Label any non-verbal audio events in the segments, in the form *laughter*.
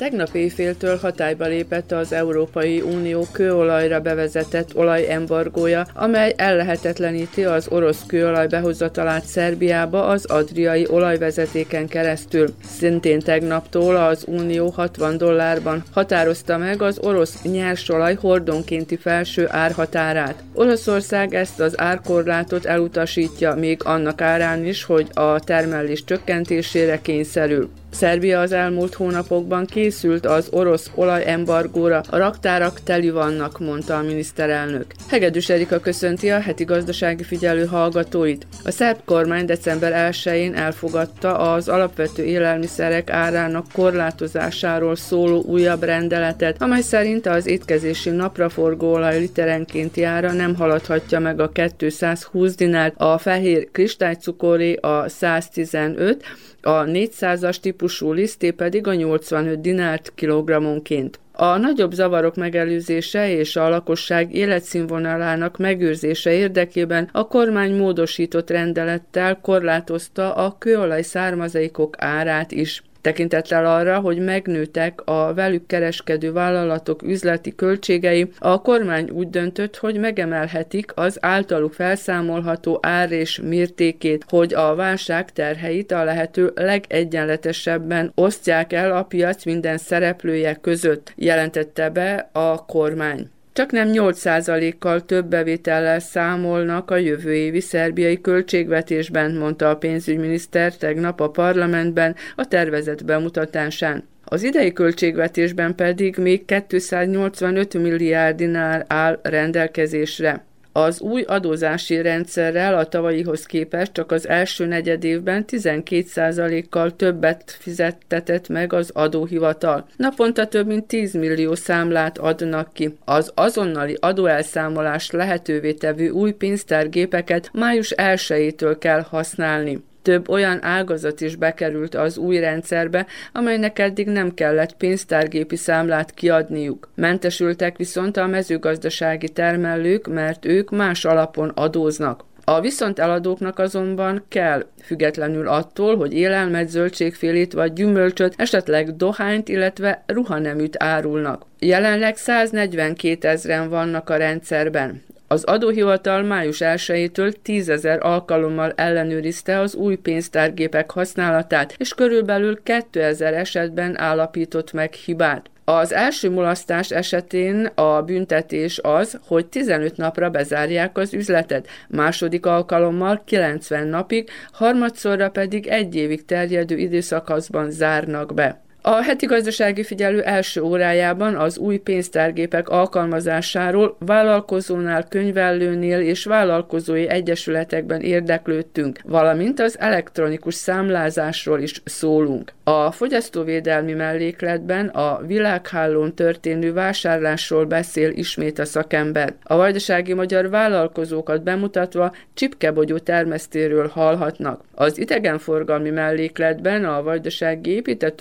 Tegnap éjféltől hatályba lépett az Európai Unió kőolajra bevezetett olajembargója, amely ellehetetleníti az orosz kőolaj behozatalát Szerbiába az adriai olajvezetéken keresztül. Szintén tegnaptól az Unió 60 dollárban határozta meg az orosz nyersolaj hordonkénti felső árhatárát. Oroszország ezt az árkorlátot elutasítja, még annak árán is, hogy a termelés csökkentésére kényszerül. Szerbia az elmúlt hónapokban készült az orosz olajembargóra, a raktárak teli vannak, mondta a miniszterelnök. Hegedűs Erika köszönti a heti gazdasági figyelő hallgatóit. A szerb kormány december 1-én elfogadta az alapvető élelmiszerek árának korlátozásáról szóló újabb rendeletet, amely szerint az étkezési napraforgó olaj literenkénti ára nem haladhatja meg a 220 dinárt, a fehér kristálycukoré a 115, a 400-as típusú liszté pedig a 85 dinárt kilogrammonként. A nagyobb zavarok megelőzése és a lakosság életszínvonalának megőrzése érdekében a kormány módosított rendelettel korlátozta a kőolaj származékok árát is. Tekintettel arra, hogy megnőtek a velük kereskedő vállalatok üzleti költségei, a kormány úgy döntött, hogy megemelhetik az általuk felszámolható ár és mértékét, hogy a válság terheit a lehető legegyenletesebben osztják el a piac minden szereplője között, jelentette be a kormány. Csak nem 8%-kal több bevétellel számolnak a jövő évi szerbiai költségvetésben, mondta a pénzügyminiszter tegnap a parlamentben a tervezet bemutatásán. Az idei költségvetésben pedig még 285 milliárdinál áll rendelkezésre. Az új adózási rendszerrel a tavalyihoz képest csak az első negyed évben 12%-kal többet fizettetett meg az adóhivatal. Naponta több mint 10 millió számlát adnak ki. Az azonnali adóelszámolás lehetővé tevő új pénztárgépeket május 1-től kell használni. Több olyan ágazat is bekerült az új rendszerbe, amelynek eddig nem kellett pénztárgépi számlát kiadniuk. Mentesültek viszont a mezőgazdasági termelők, mert ők más alapon adóznak. A viszont eladóknak azonban kell, függetlenül attól, hogy élelmet, zöldségfélét vagy gyümölcsöt, esetleg dohányt, illetve ruhaneműt árulnak. Jelenleg 142 ezeren vannak a rendszerben. Az adóhivatal május 1-től 10 ezer alkalommal ellenőrizte az új pénztárgépek használatát, és körülbelül 2000 esetben állapított meg hibát. Az első mulasztás esetén a büntetés az, hogy 15 napra bezárják az üzletet, második alkalommal 90 napig, harmadszorra pedig egy évig terjedő időszakaszban zárnak be. A heti gazdasági figyelő első órájában az új pénztárgépek alkalmazásáról vállalkozónál, könyvellőnél és vállalkozói egyesületekben érdeklődtünk, valamint az elektronikus számlázásról is szólunk. A fogyasztóvédelmi mellékletben a világhálón történő vásárlásról beszél ismét a szakember. A vajdasági magyar vállalkozókat bemutatva csipkebogyó termesztéről hallhatnak. Az idegenforgalmi mellékletben a vajdasági épített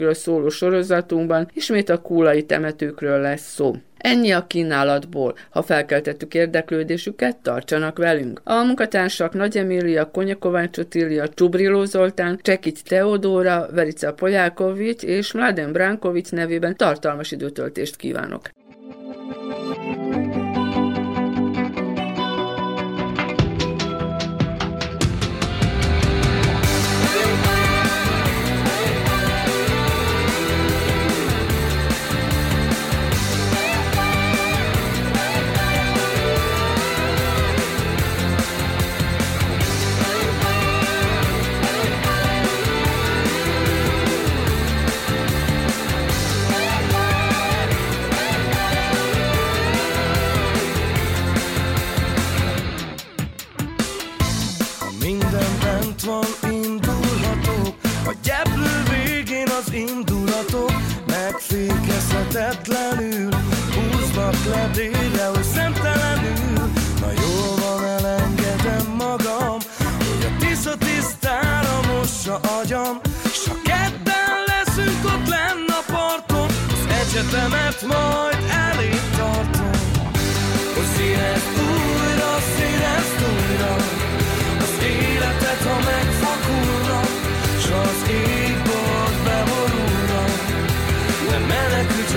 örökségről szóló sorozatunkban ismét a kúlai temetőkről lesz szó. Ennyi a kínálatból. Ha felkeltettük érdeklődésüket, tartsanak velünk. A munkatársak Nagy Emília, Konyakovács Otília, Csubriló Zoltán, Csekic Teodóra, Verica Polyákovics és Mladen Brankovics nevében tartalmas időtöltést kívánok. Hihetetlenül Húznak ledére, hogy szemtelenül. Na jól van, elengedem magam Hogy a tisza tisztára mossa agyam. S ha kedden leszünk ott lenn a parton Az egyetemet majd elég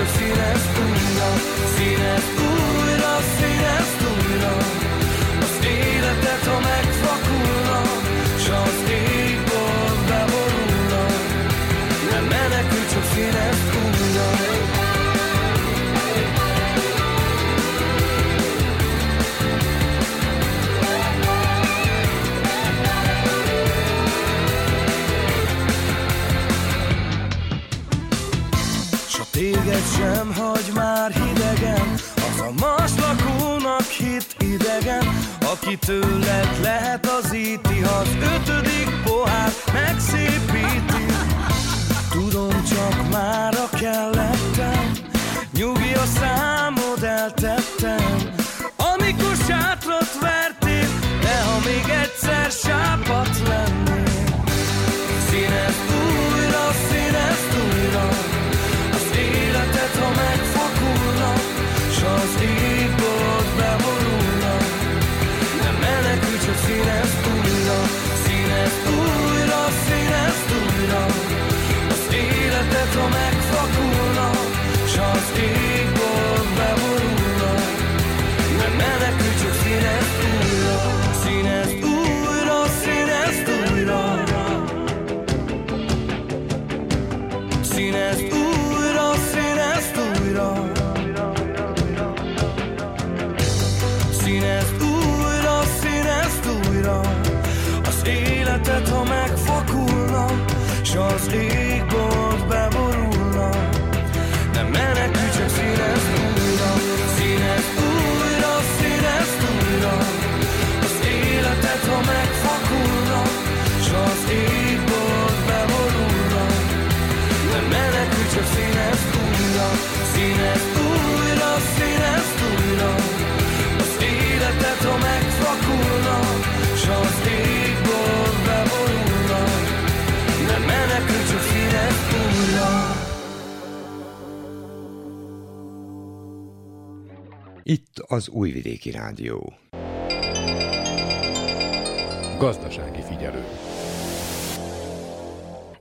menekül, csak színezd újra Aki az Újvidéki Rádió. Gazdasági figyelő.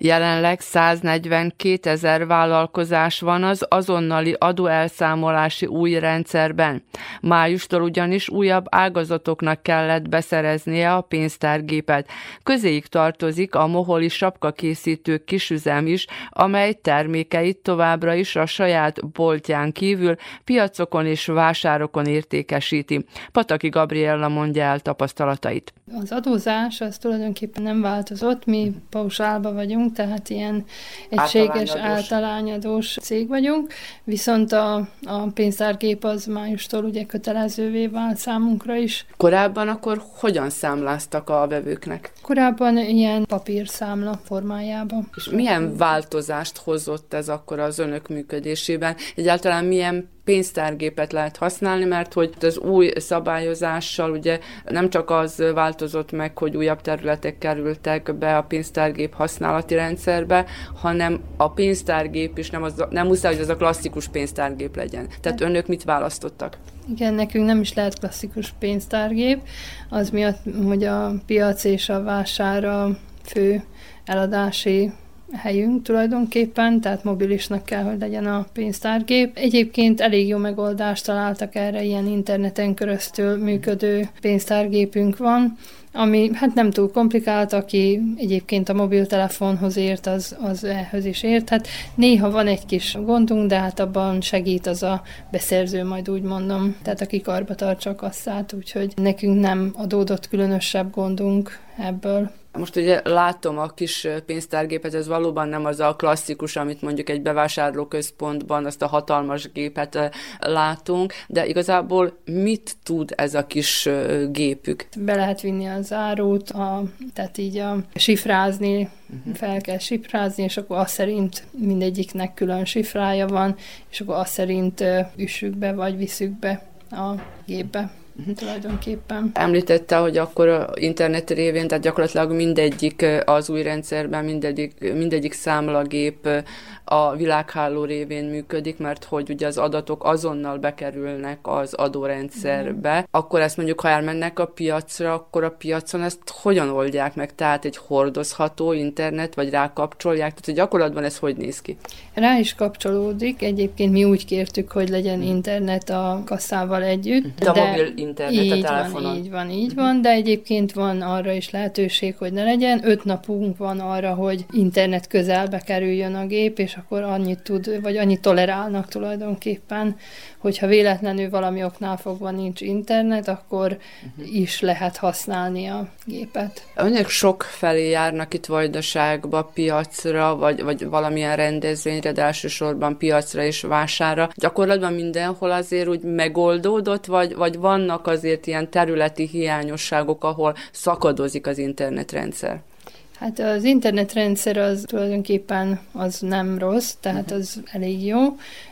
Jelenleg 142 ezer vállalkozás van az azonnali adóelszámolási új rendszerben. Májustól ugyanis újabb ágazatoknak kellett beszereznie a pénztárgépet. Közéig tartozik a moholi sapkakészítő kisüzem is, amely termékeit továbbra is a saját boltján kívül piacokon és vásárokon értékesíti. Pataki Gabriella mondja el tapasztalatait. Az adózás az tulajdonképpen nem változott, mi pausálba vagyunk, tehát ilyen egységes Általányadós. általányadós cég vagyunk, viszont a, a pénztárgép az májustól ugye kötelezővé vált számunkra is. Korábban akkor hogyan számláztak a vevőknek? Korábban ilyen papírszámla formájában. És milyen változást hozott ez akkor az önök működésében? Egyáltalán milyen pénztárgépet lehet használni, mert hogy az új szabályozással ugye nem csak az változott meg, hogy újabb területek kerültek be a pénztárgép használati rendszerbe, hanem a pénztárgép is nem, az, nem muszáj, hogy az a klasszikus pénztárgép legyen. Tehát önök mit választottak? Igen, nekünk nem is lehet klasszikus pénztárgép, az miatt, hogy a piac és a vásár a fő eladási helyünk tulajdonképpen, tehát mobilisnak kell, hogy legyen a pénztárgép. Egyébként elég jó megoldást találtak erre, ilyen interneten keresztül működő pénztárgépünk van, ami hát nem túl komplikált, aki egyébként a mobiltelefonhoz ért, az, az ehhez is ért. Hát néha van egy kis gondunk, de hát abban segít az a beszerző, majd úgy mondom, tehát aki karba tartsa a kasszát, úgyhogy nekünk nem adódott különösebb gondunk ebből. Most ugye látom a kis pénztárgépet, ez valóban nem az a klasszikus, amit mondjuk egy bevásárlóközpontban, azt a hatalmas gépet látunk, de igazából mit tud ez a kis gépük? Be lehet vinni az árut, a, tehát így a sifrázni, uh-huh. fel kell sifrázni, és akkor azt szerint mindegyiknek külön sifrája van, és akkor azt szerint üssük be, vagy visszük be a gépbe. Uh-huh. tulajdonképpen. Említette, hogy akkor internet révén, tehát gyakorlatilag mindegyik az új rendszerben, mindegyik, mindegyik számlagép a világháló révén működik, mert hogy ugye az adatok azonnal bekerülnek az adórendszerbe, mm. akkor ezt mondjuk, ha elmennek a piacra, akkor a piacon ezt hogyan oldják meg? Tehát egy hordozható internet, vagy rákapcsolják? Tehát hogy gyakorlatban ez hogy néz ki? Rá is kapcsolódik. Egyébként mi úgy kértük, hogy legyen mm. internet a kasszával együtt. De, de a mobil internet így a telefonon. Van, így van, így mm. van, de egyébként van arra is lehetőség, hogy ne legyen. Öt napunk van arra, hogy internet közelbe kerüljön a gép, és akkor annyit tud, vagy annyit tolerálnak tulajdonképpen, hogyha véletlenül valami oknál fogva nincs internet, akkor uh-huh. is lehet használni a gépet. Önök sok felé járnak itt vajdaságba, piacra, vagy, vagy valamilyen rendezvényre, de elsősorban piacra és vására. Gyakorlatban mindenhol azért úgy megoldódott, vagy, vagy vannak azért ilyen területi hiányosságok, ahol szakadozik az internetrendszer? Hát az internetrendszer az tulajdonképpen az nem rossz, tehát mhm. az elég jó.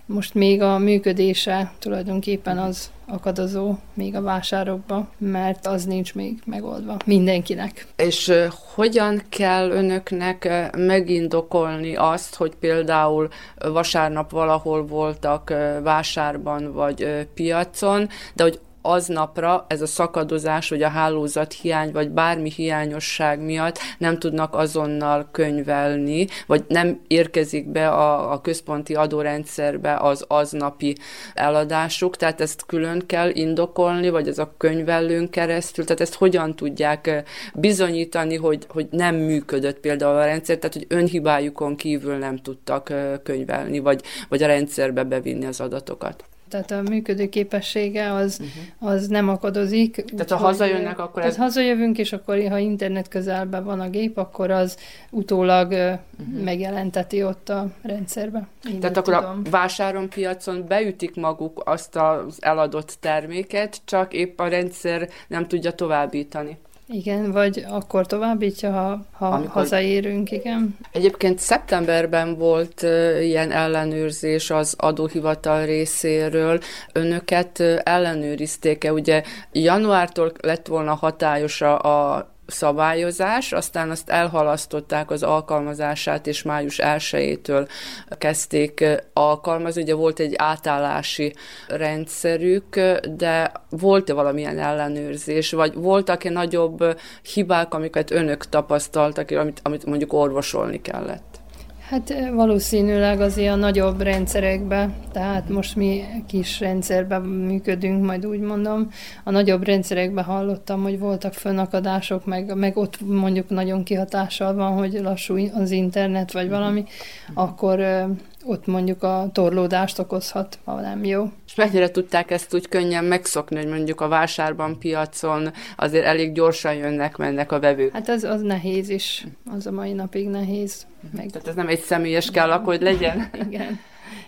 Most még a működése tulajdonképpen az akadozó még a vásárokba, mert az nincs még megoldva mindenkinek. És hogyan kell önöknek megindokolni azt, hogy például vasárnap valahol voltak vásárban vagy piacon, de hogy aznapra ez a szakadozás, vagy a hálózat hiány, vagy bármi hiányosság miatt nem tudnak azonnal könyvelni, vagy nem érkezik be a, a központi adórendszerbe az aznapi eladásuk, tehát ezt külön kell indokolni, vagy ez a könyvelőn keresztül, tehát ezt hogyan tudják bizonyítani, hogy, hogy nem működött például a rendszer, tehát hogy önhibájukon kívül nem tudtak könyvelni, vagy, vagy a rendszerbe bevinni az adatokat tehát a működő képessége az, uh-huh. az nem akadozik. Tehát ha hazajönnek, akkor ez... hazajövünk, és akkor ha internet közelben van a gép, akkor az utólag uh-huh. megjelenteti ott a rendszerbe. Én tehát akkor tudom. a vásáron piacon beütik maguk azt az eladott terméket, csak épp a rendszer nem tudja továbbítani. Igen, vagy akkor továbbítja, ha, ha Amikor... hazaérünk, igen. Egyébként szeptemberben volt uh, ilyen ellenőrzés az adóhivatal részéről. Önöket uh, ellenőrizték-e? Ugye januártól lett volna hatályos a, a szabályozás, aztán azt elhalasztották az alkalmazását, és május 1-től kezdték alkalmazni. Ugye volt egy átállási rendszerük, de volt-e valamilyen ellenőrzés, vagy voltak-e nagyobb hibák, amiket önök tapasztaltak, amit, amit mondjuk orvosolni kellett? Hát valószínűleg az ilyen nagyobb rendszerekbe, tehát most mi kis rendszerben működünk, majd úgy mondom. A nagyobb rendszerekben hallottam, hogy voltak fönnakadások, meg, meg ott mondjuk nagyon kihatással van, hogy lassú az internet, vagy valami, akkor ott mondjuk a torlódást okozhat, ha nem jó. És mennyire tudták ezt úgy könnyen megszokni, hogy mondjuk a vásárban, piacon azért elég gyorsan jönnek, mennek a vevők? Hát az, az nehéz is, az a mai napig nehéz. Meg... Tehát ez nem egy személyes kell, akkor, hogy legyen? *laughs* igen,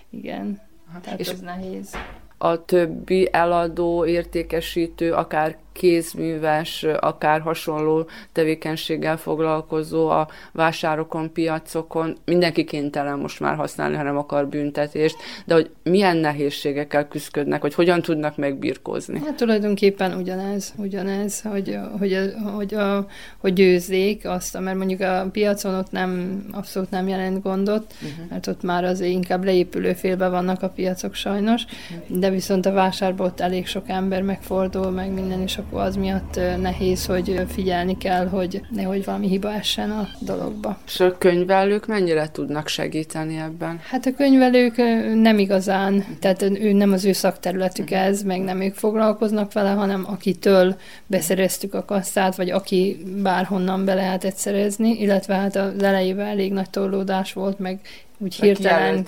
igen. Tehát és az nehéz. A többi eladó, értékesítő, akár kézműves, akár hasonló tevékenységgel foglalkozó a vásárokon, piacokon. Mindenki kénytelen most már használni, ha nem akar büntetést, de hogy milyen nehézségekkel küzdködnek, hogy hogyan tudnak megbirkózni? Hát tulajdonképpen ugyanez, ugyanez, hogy, hogy, hogy, a, hogy győzzék azt, mert mondjuk a piacon ott nem, abszolút nem jelent gondot, uh-huh. mert ott már azért inkább leépülő félbe vannak a piacok sajnos, uh-huh. de viszont a vásárban ott elég sok ember megfordul, meg minden is akkor az miatt nehéz, hogy figyelni kell, hogy nehogy valami hiba essen a dologba. És a könyvelők mennyire tudnak segíteni ebben? Hát a könyvelők nem igazán, tehát ő nem az ő szakterületük ez, meg nem ők foglalkoznak vele, hanem akitől beszereztük a kasszát, vagy aki bárhonnan be lehetett szerezni, illetve hát az elejében elég nagy torlódás volt, meg úgy hirtelen,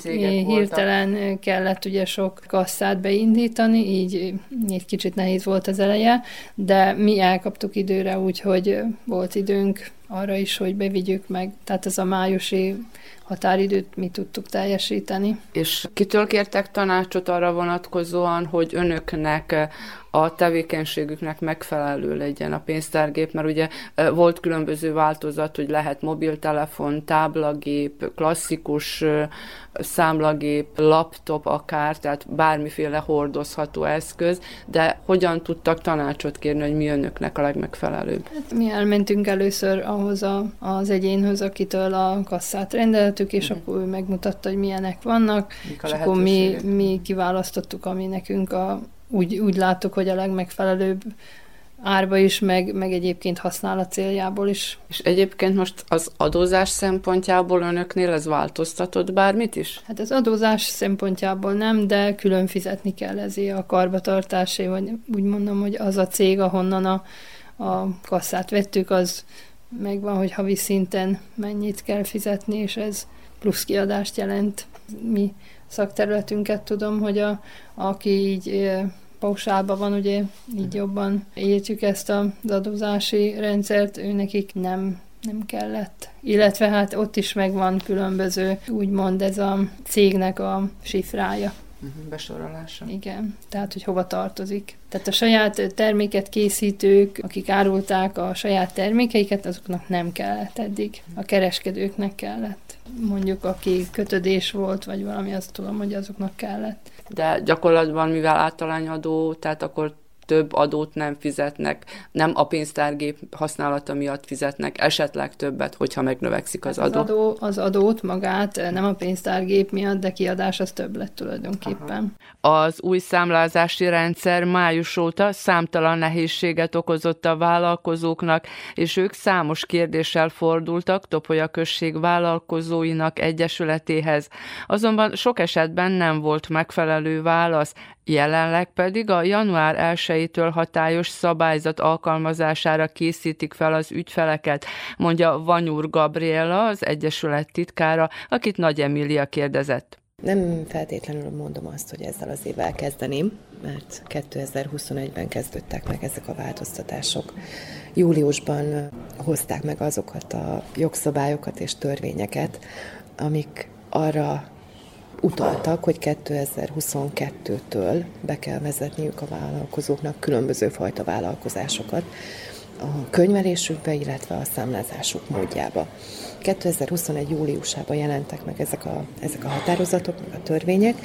hirtelen kellett ugye sok kasszát beindítani, így egy kicsit nehéz volt az eleje, de mi elkaptuk időre, úgyhogy volt időnk arra is, hogy bevigyük meg. Tehát ez a májusi határidőt mi tudtuk teljesíteni. És kitől kértek tanácsot arra vonatkozóan, hogy önöknek a tevékenységüknek megfelelő legyen a pénztárgép, mert ugye volt különböző változat, hogy lehet mobiltelefon, táblagép, klasszikus számlagép, laptop akár, tehát bármiféle hordozható eszköz, de hogyan tudtak tanácsot kérni, hogy mi önöknek a legmegfelelőbb? Hát mi elmentünk először ahhoz a, az egyénhöz, akitől a kasszát rendeltük, és mm. akkor ő megmutatta, hogy milyenek vannak, és akkor mi, mi kiválasztottuk, ami nekünk a, úgy, úgy láttuk, hogy a legmegfelelőbb árba is, meg, meg egyébként használat céljából is. És egyébként most az adózás szempontjából önöknél ez változtatott bármit is? Hát az adózás szempontjából nem, de külön fizetni kell ezért a karbatartásé, vagy úgy mondom, hogy az a cég, ahonnan a, a kasszát vettük, az megvan, hogy havi szinten mennyit kell fizetni, és ez plusz kiadást jelent. Mi szakterületünket tudom, hogy a, aki így pausálban van, ugye így jobban értjük ezt az adózási rendszert, ő nekik nem nem kellett. Illetve hát ott is megvan különböző, úgymond ez a cégnek a sifrája. Mhm, besorolása. Igen, tehát hogy hova tartozik. Tehát a saját terméket készítők, akik árulták a saját termékeiket, azoknak nem kellett eddig. A kereskedőknek kellett. Mondjuk, aki kötödés volt, vagy valami, azt tudom, hogy azoknak kellett. De gyakorlatban, mivel általányadó, tehát akkor több adót nem fizetnek, nem a pénztárgép használata miatt fizetnek, esetleg többet, hogyha megnövekszik az adó. Az, adó, az adót magát nem a pénztárgép miatt, de kiadás az több lett tulajdonképpen. Aha. Az új számlázási rendszer május óta számtalan nehézséget okozott a vállalkozóknak, és ők számos kérdéssel fordultak Topolya község vállalkozóinak egyesületéhez. Azonban sok esetben nem volt megfelelő válasz, Jelenleg pedig a január 1-től hatályos szabályzat alkalmazására készítik fel az ügyfeleket, mondja Vanyúr Gabriela, az Egyesület titkára, akit Nagy Emília kérdezett. Nem feltétlenül mondom azt, hogy ezzel az évvel kezdeném, mert 2021-ben kezdődtek meg ezek a változtatások. Júliusban hozták meg azokat a jogszabályokat és törvényeket, amik arra utaltak, hogy 2022-től be kell vezetniük a vállalkozóknak különböző fajta vállalkozásokat a könyvelésükbe, illetve a számlázásuk módjába. 2021. júliusában jelentek meg ezek a, ezek a határozatok, meg a törvények,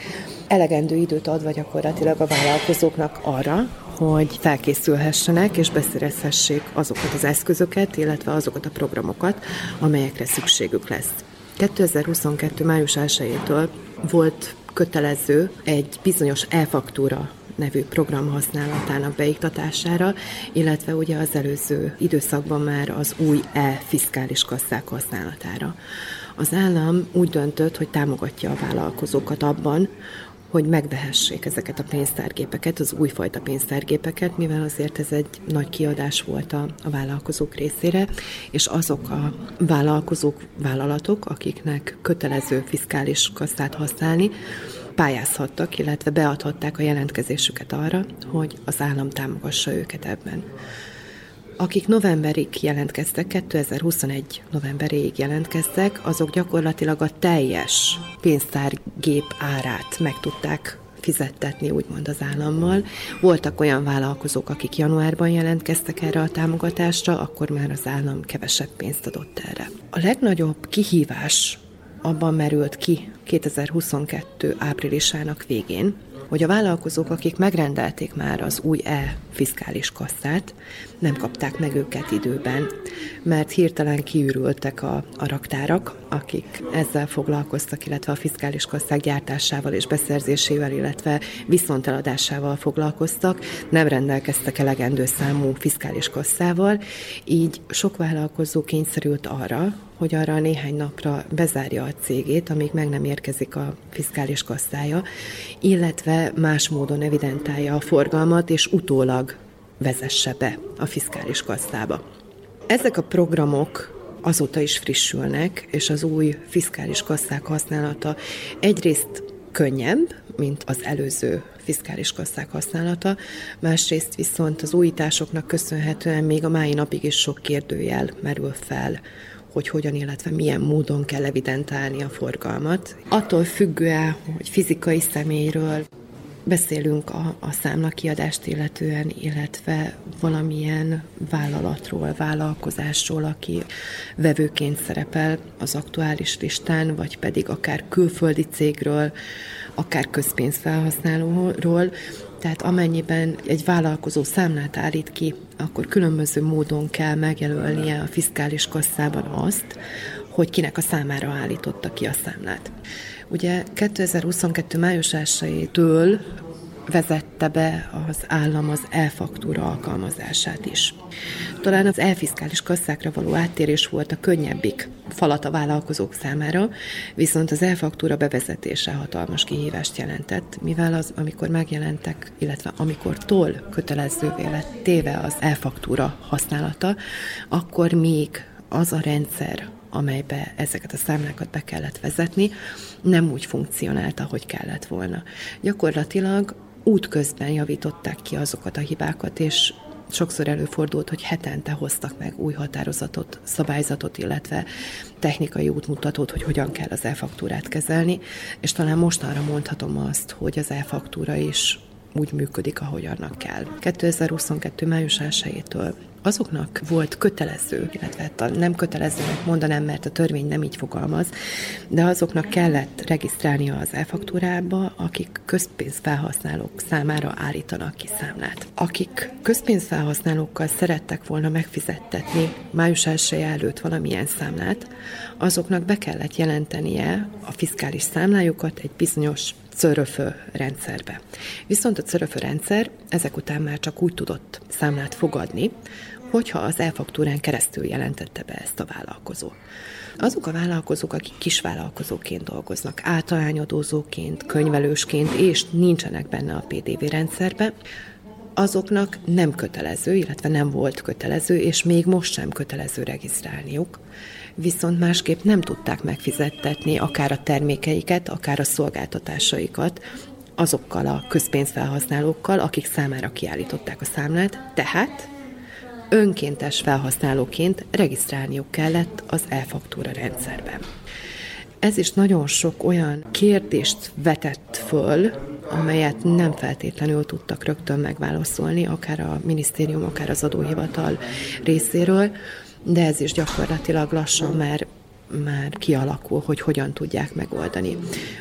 elegendő időt adva gyakorlatilag a vállalkozóknak arra, hogy felkészülhessenek és beszerezhessék azokat az eszközöket, illetve azokat a programokat, amelyekre szükségük lesz. 2022. május 1-től volt kötelező egy bizonyos e-faktúra nevű program használatának beiktatására, illetve ugye az előző időszakban már az új e-fiskális kasszák használatára. Az állam úgy döntött, hogy támogatja a vállalkozókat abban, hogy megvehessék ezeket a pénztárgépeket, az újfajta pénztárgépeket, mivel azért ez egy nagy kiadás volt a, a vállalkozók részére, és azok a vállalkozók, vállalatok, akiknek kötelező fiskális kasszát használni, pályázhattak, illetve beadhatták a jelentkezésüket arra, hogy az állam támogassa őket ebben. Akik novemberig jelentkeztek, 2021 novemberéig jelentkeztek, azok gyakorlatilag a teljes pénztárgép árát meg tudták fizettetni, úgymond az állammal. Voltak olyan vállalkozók, akik januárban jelentkeztek erre a támogatásra, akkor már az állam kevesebb pénzt adott erre. A legnagyobb kihívás abban merült ki 2022 áprilisának végén, hogy a vállalkozók, akik megrendelték már az új e-fiskális kasszát, nem kapták meg őket időben, mert hirtelen kiürültek a, a raktárak, akik ezzel foglalkoztak, illetve a fiskális kasszák gyártásával és beszerzésével, illetve viszonteladásával foglalkoztak, nem rendelkeztek elegendő számú fiskális kasszával, így sok vállalkozó kényszerült arra, hogy arra néhány napra bezárja a cégét, amíg meg nem érkezik a fiskális kasszája, illetve más módon evidentálja a forgalmat, és utólag vezesse be a fiskális kasszába. Ezek a programok azóta is frissülnek, és az új fiskális kasszák használata egyrészt könnyebb, mint az előző fiskális kasszák használata, másrészt viszont az újításoknak köszönhetően még a mai napig is sok kérdőjel merül fel hogy hogyan, illetve milyen módon kell evidentálni a forgalmat. Attól függően, hogy fizikai személyről, beszélünk a, a számlakiadást illetően, illetve valamilyen vállalatról, vállalkozásról, aki vevőként szerepel az aktuális listán, vagy pedig akár külföldi cégről, akár közpénzfelhasználóról, tehát amennyiben egy vállalkozó számlát állít ki, akkor különböző módon kell megjelölnie a fiskális kasszában azt, hogy kinek a számára állította ki a számlát. Ugye 2022. május 1-től vezette be az állam az e-faktúra alkalmazását is. Talán az elfiskális kasszákra való áttérés volt a könnyebbik falat a vállalkozók számára, viszont az e-faktúra bevezetése hatalmas kihívást jelentett, mivel az, amikor megjelentek, illetve amikor toll kötelezővé lett téve az e-faktúra használata, akkor még az a rendszer, amelybe ezeket a számlákat be kellett vezetni, nem úgy funkcionált, ahogy kellett volna. Gyakorlatilag útközben javították ki azokat a hibákat, és sokszor előfordult, hogy hetente hoztak meg új határozatot, szabályzatot, illetve technikai útmutatót, hogy hogyan kell az e-faktúrát kezelni, és talán mostanra mondhatom azt, hogy az e-faktúra is úgy működik, ahogy annak kell. 2022. május 1-től azoknak volt kötelező, illetve hát nem kötelezőnek mondanám, mert a törvény nem így fogalmaz, de azoknak kellett regisztrálnia az e-faktúrába, akik közpénzfelhasználók számára állítanak ki számlát. Akik közpénzfelhasználókkal szerettek volna megfizettetni május 1 előtt valamilyen számlát, azoknak be kellett jelentenie a fiskális számlájukat egy bizonyos cöröfő rendszerbe. Viszont a cöröfő rendszer ezek után már csak úgy tudott számlát fogadni, hogyha az e-faktúrán keresztül jelentette be ezt a vállalkozó. Azok a vállalkozók, akik kisvállalkozóként dolgoznak, általányadózóként, könyvelősként, és nincsenek benne a PDV rendszerbe, azoknak nem kötelező, illetve nem volt kötelező, és még most sem kötelező regisztrálniuk, viszont másképp nem tudták megfizettetni akár a termékeiket, akár a szolgáltatásaikat azokkal a közpénzfelhasználókkal, akik számára kiállították a számlát, tehát önkéntes felhasználóként regisztrálniuk kellett az e-faktúra rendszerben. Ez is nagyon sok olyan kérdést vetett föl, amelyet nem feltétlenül tudtak rögtön megválaszolni, akár a minisztérium, akár az adóhivatal részéről, de ez is gyakorlatilag lassan már már kialakul, hogy hogyan tudják megoldani.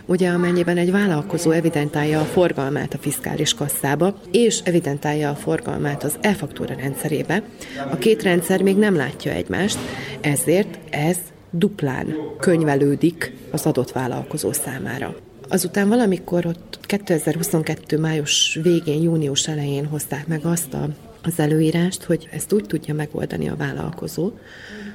Ugye amennyiben egy vállalkozó evidentálja a forgalmát a fiskális kasszába, és evidentálja a forgalmát az e-faktúra rendszerébe, a két rendszer még nem látja egymást, ezért ez duplán könyvelődik az adott vállalkozó számára. Azután valamikor ott 2022. május végén, június elején hozták meg azt a, az előírást, hogy ezt úgy tudja megoldani a vállalkozó,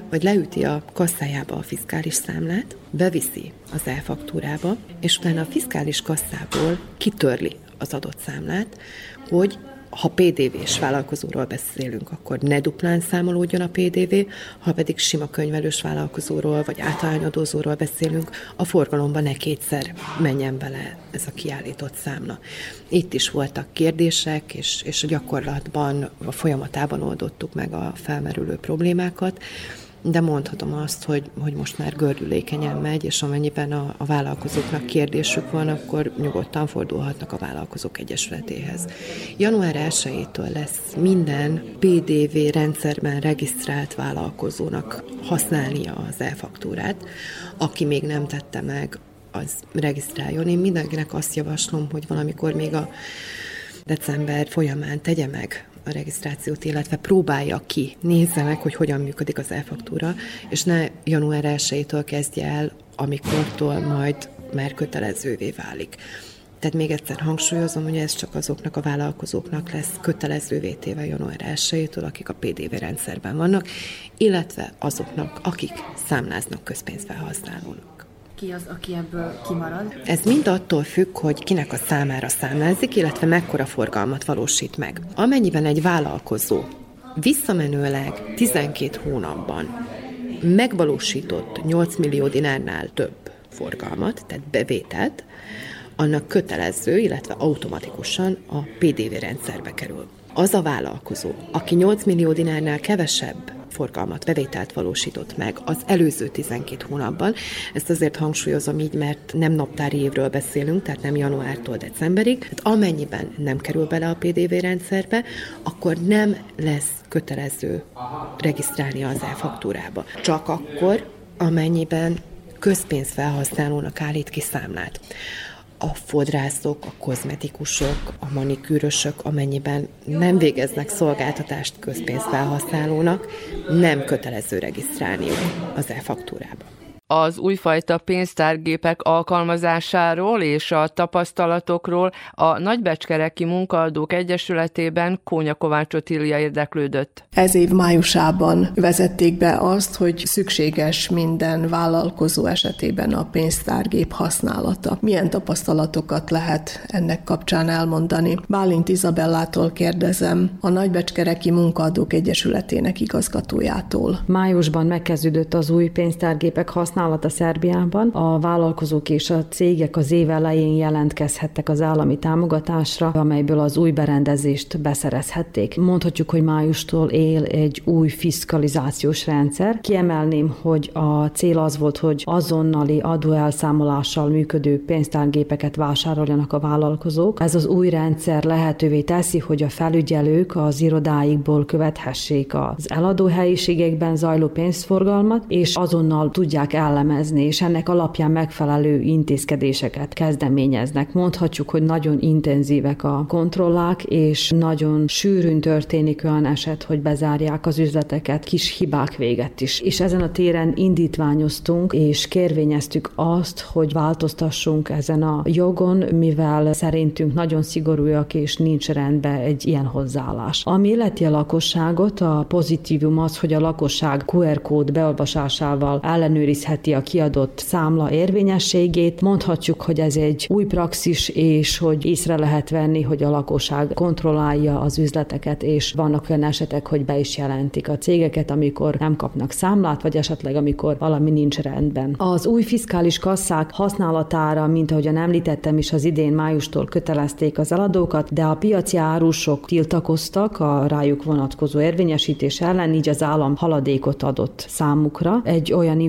hogy leüti a kasszájába a fiskális számlát, beviszi az e-faktúrába, és utána a fiskális kasszából kitörli az adott számlát, hogy ha PDV-s vállalkozóról beszélünk, akkor ne duplán számolódjon a PDV, ha pedig sima könyvelős vállalkozóról vagy általányadózóról beszélünk, a forgalomba ne kétszer menjen bele ez a kiállított számla. Itt is voltak kérdések, és, és a gyakorlatban, a folyamatában oldottuk meg a felmerülő problémákat, de mondhatom azt, hogy, hogy most már gördülékenyen megy, és amennyiben a, a vállalkozóknak kérdésük van, akkor nyugodtan fordulhatnak a vállalkozók egyesületéhez. Január 1-től lesz minden PDV rendszerben regisztrált vállalkozónak használnia az e-faktúrát. Aki még nem tette meg, az regisztráljon. Én mindenkinek azt javaslom, hogy valamikor még a december folyamán tegye meg a regisztrációt, illetve próbálja ki, nézze meg, hogy hogyan működik az e-faktúra, és ne január 1-től kezdje el, amikortól majd már kötelezővé válik. Tehát még egyszer hangsúlyozom, hogy ez csak azoknak a vállalkozóknak lesz kötelezővé téve január 1-től, akik a PDV rendszerben vannak, illetve azoknak, akik számláznak közpénzfelhasználónak ki az, aki ebből kimarad? Ez mind attól függ, hogy kinek a számára számlázik, illetve mekkora forgalmat valósít meg. Amennyiben egy vállalkozó visszamenőleg 12 hónapban megvalósított 8 millió dinárnál több forgalmat, tehát bevételt, annak kötelező, illetve automatikusan a PDV rendszerbe kerül. Az a vállalkozó, aki 8 millió dinárnál kevesebb forgalmat, bevételt valósított meg az előző 12 hónapban. Ezt azért hangsúlyozom így, mert nem naptári évről beszélünk, tehát nem januártól decemberig. Tehát amennyiben nem kerül bele a PDV rendszerbe, akkor nem lesz kötelező regisztrálni az e-faktúrába. Csak akkor, amennyiben közpénzfelhasználónak állít ki számlát a fodrászok, a kozmetikusok, a manikűrösök, amennyiben nem végeznek szolgáltatást közpénzfelhasználónak, nem kötelező regisztrálniuk az e-faktúrába az újfajta pénztárgépek alkalmazásáról és a tapasztalatokról a Nagybecskereki Munkaadók Egyesületében Kónya Kovács Otília érdeklődött. Ez év májusában vezették be azt, hogy szükséges minden vállalkozó esetében a pénztárgép használata. Milyen tapasztalatokat lehet ennek kapcsán elmondani? Bálint Izabellától kérdezem, a Nagybecskereki Munkaadók Egyesületének igazgatójától. Májusban megkezdődött az új pénztárgépek használata használata Szerbiában. A vállalkozók és a cégek az év elején jelentkezhettek az állami támogatásra, amelyből az új berendezést beszerezhették. Mondhatjuk, hogy májustól él egy új fiskalizációs rendszer. Kiemelném, hogy a cél az volt, hogy azonnali adóelszámolással működő pénztárgépeket vásároljanak a vállalkozók. Ez az új rendszer lehetővé teszi, hogy a felügyelők az irodáikból követhessék az eladó helyiségekben zajló pénzforgalmat, és azonnal tudják el jellemezni, és ennek alapján megfelelő intézkedéseket kezdeményeznek. Mondhatjuk, hogy nagyon intenzívek a kontrollák, és nagyon sűrűn történik olyan eset, hogy bezárják az üzleteket kis hibák véget is. És ezen a téren indítványoztunk, és kérvényeztük azt, hogy változtassunk ezen a jogon, mivel szerintünk nagyon szigorúak, és nincs rendben egy ilyen hozzáállás. Ami illeti a lakosságot, a pozitívum az, hogy a lakosság QR kód beolvasásával ellenőrizhet elvesztheti a kiadott számla érvényességét. Mondhatjuk, hogy ez egy új praxis, és hogy észre lehet venni, hogy a lakosság kontrollálja az üzleteket, és vannak olyan esetek, hogy be is jelentik a cégeket, amikor nem kapnak számlát, vagy esetleg amikor valami nincs rendben. Az új fiskális kasszák használatára, mint ahogyan említettem is, az idén májustól kötelezték az eladókat, de a piaci árusok tiltakoztak a rájuk vonatkozó érvényesítés ellen, így az állam haladékot adott számukra. Egy olyan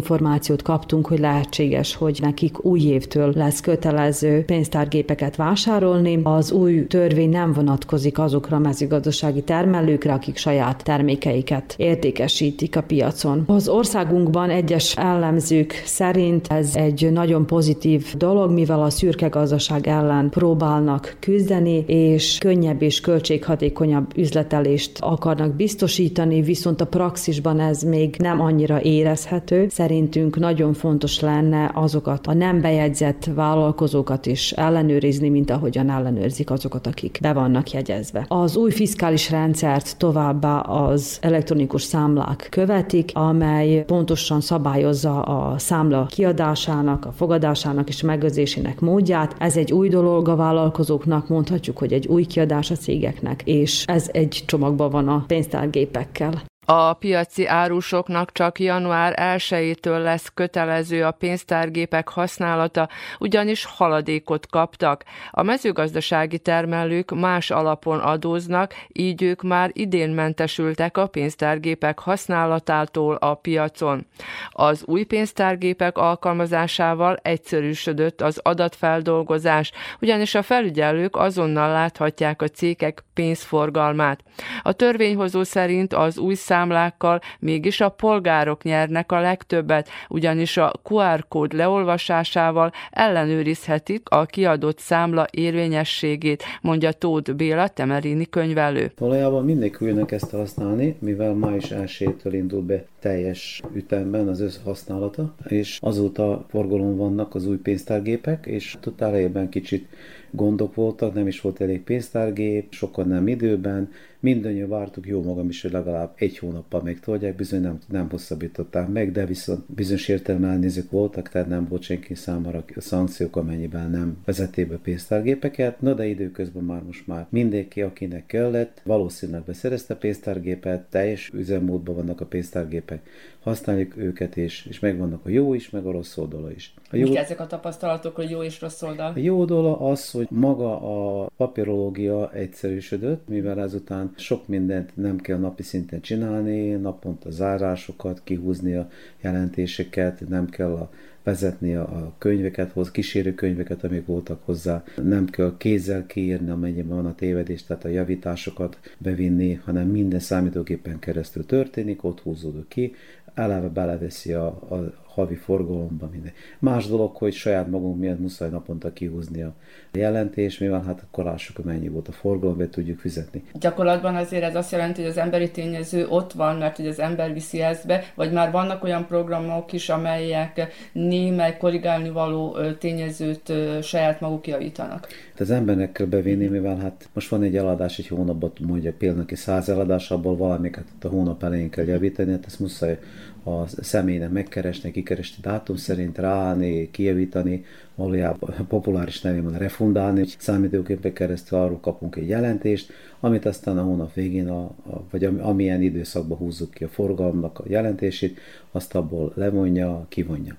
információt kaptunk, hogy lehetséges, hogy nekik új évtől lesz kötelező pénztárgépeket vásárolni. Az új törvény nem vonatkozik azokra a mezőgazdasági termelőkre, akik saját termékeiket értékesítik a piacon. Az országunkban egyes ellenzők szerint ez egy nagyon pozitív dolog, mivel a szürke gazdaság ellen próbálnak küzdeni, és könnyebb és költséghatékonyabb üzletelést akarnak biztosítani, viszont a praxisban ez még nem annyira érezhető. Szerintünk nagyon fontos lenne azokat a nem bejegyzett vállalkozókat is ellenőrizni, mint ahogyan ellenőrzik azokat, akik be vannak jegyezve. Az új fiskális rendszert továbbá az elektronikus számlák követik, amely pontosan szabályozza a számla kiadásának, a fogadásának és megőrzésének módját. Ez egy új dolog a vállalkozóknak, mondhatjuk, hogy egy új kiadás a cégeknek, és ez egy csomagban van a pénztárgépekkel. A piaci árusoknak csak január 1-től lesz kötelező a pénztárgépek használata, ugyanis haladékot kaptak. A mezőgazdasági termelők más alapon adóznak, így ők már idén mentesültek a pénztárgépek használatától a piacon. Az új pénztárgépek alkalmazásával egyszerűsödött az adatfeldolgozás, ugyanis a felügyelők azonnal láthatják a cégek pénzforgalmát. A törvényhozó szerint az új számlákkal mégis a polgárok nyernek a legtöbbet, ugyanis a QR kód leolvasásával ellenőrizhetik a kiadott számla érvényességét, mondja Tóth Béla Temerini könyvelő. Valójában mindenki ülnek ezt használni, mivel május 1-től indul be teljes ütemben az összehasználata, és azóta forgalom vannak az új pénztárgépek, és elejében kicsit gondok voltak, nem is volt elég pénztárgép, sokan nem időben, mindannyian vártuk, jó magam is, hogy legalább egy hónappal megtoldják, bizony nem, nem hosszabbították meg, de viszont bizonyos értelme elnézők voltak, tehát nem volt senki számára szankciók, amennyiben nem vezették be pénztárgépeket. Na de időközben már most már mindenki, akinek kellett, valószínűleg beszerezte pénztárgépet, teljes üzemmódban vannak a pénztárgépek, használjuk őket, és, és megvannak a jó is, meg a rossz oldala is. A jó... Mik ezek a tapasztalatok, hogy jó és rossz oldal? A jó oldala az, hogy maga a papírológia egyszerűsödött, mivel ezután sok mindent nem kell napi szinten csinálni, naponta zárásokat, kihúzni a jelentéseket, nem kell a vezetni a könyveket, hoz kísérő könyveket, amik voltak hozzá. Nem kell kézzel kiírni, amennyiben van a tévedés, tehát a javításokat bevinni, hanem minden számítógépen keresztül történik, ott húzódok ki, eleve beleveszi a, a havi forgalomba minden. Más dolog, hogy saját magunk miatt muszáj naponta kihúzni a jelentés, mivel hát akkor lássuk, mennyi volt a forgalom, be tudjuk fizetni. Gyakorlatban azért ez azt jelenti, hogy az emberi tényező ott van, mert hogy az ember viszi ezt be, vagy már vannak olyan programok is, amelyek némely korrigálni való tényezőt saját maguk javítanak. Tehát az embernek kell bevinni, mivel hát most van egy eladás egy hónapban, mondja például egy száz eladás, abból valamiket a hónap elején kell javítani, hát ezt muszáj a személynek megkeresni, kikeresni dátum szerint, ráállni, kijavítani, valójában populáris nevében refundálni, hogy számítógépen keresztül arról kapunk egy jelentést, amit aztán a hónap végén, a, a, vagy amilyen időszakban húzzuk ki a forgalomnak a jelentését, azt abból levonja, kivonja.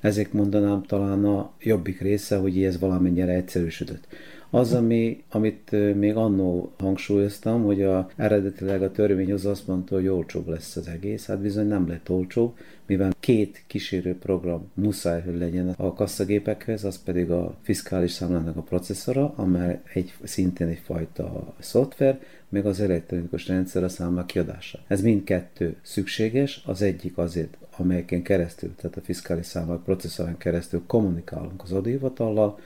Ezek mondanám talán a jobbik része, hogy ez valamennyire egyszerűsödött. Az, ami, amit még annó hangsúlyoztam, hogy a, eredetileg a törvény az azt mondta, hogy olcsóbb lesz az egész, hát bizony nem lett olcsóbb, mivel két kísérő program muszáj, hogy legyen a kasszagépekhez, az pedig a fiskális számlának a processzora, amely egy, szintén egyfajta szoftver, meg az elektronikus rendszer a számlák kiadása. Ez mindkettő szükséges, az egyik azért, amelyeken keresztül, tehát a fiskális számlák processzorán keresztül kommunikálunk az adóhivatallal,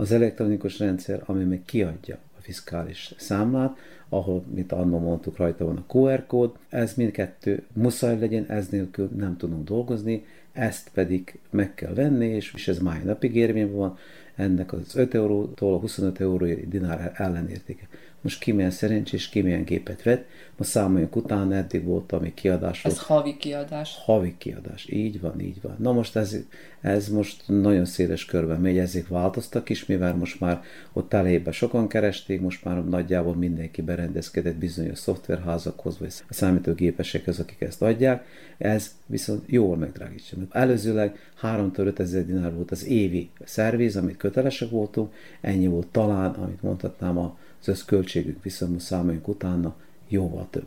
az elektronikus rendszer, ami még kiadja a fiskális számlát, ahol, mint annól mondtuk, rajta van a QR kód, ez mindkettő muszáj legyen, ez nélkül nem tudunk dolgozni, ezt pedig meg kell venni, és, és ez mai napig érvényben van, ennek az 5 eurótól a 25 eurói dinár ellenértéke. Most ki milyen szerencsés, ki milyen gépet vett, most számoljunk utána, eddig volt, ami kiadás volt. Ez havi kiadás. Havi kiadás, így van, így van. Na most ez, ez most nagyon széles körben megy, ezek változtak is, mivel most már ott elébe sokan keresték, most már nagyjából mindenki berendezkedett bizonyos szoftverházakhoz, vagy a számítógépesekhez, akik ezt adják. Ez viszont jól megdrágítja. Előzőleg 3-5 ezer dinár volt az évi szerviz, amit kötelesek voltunk, ennyi volt talán, amit mondhatnám a az összköltségük viszont számoljunk utána jóval több.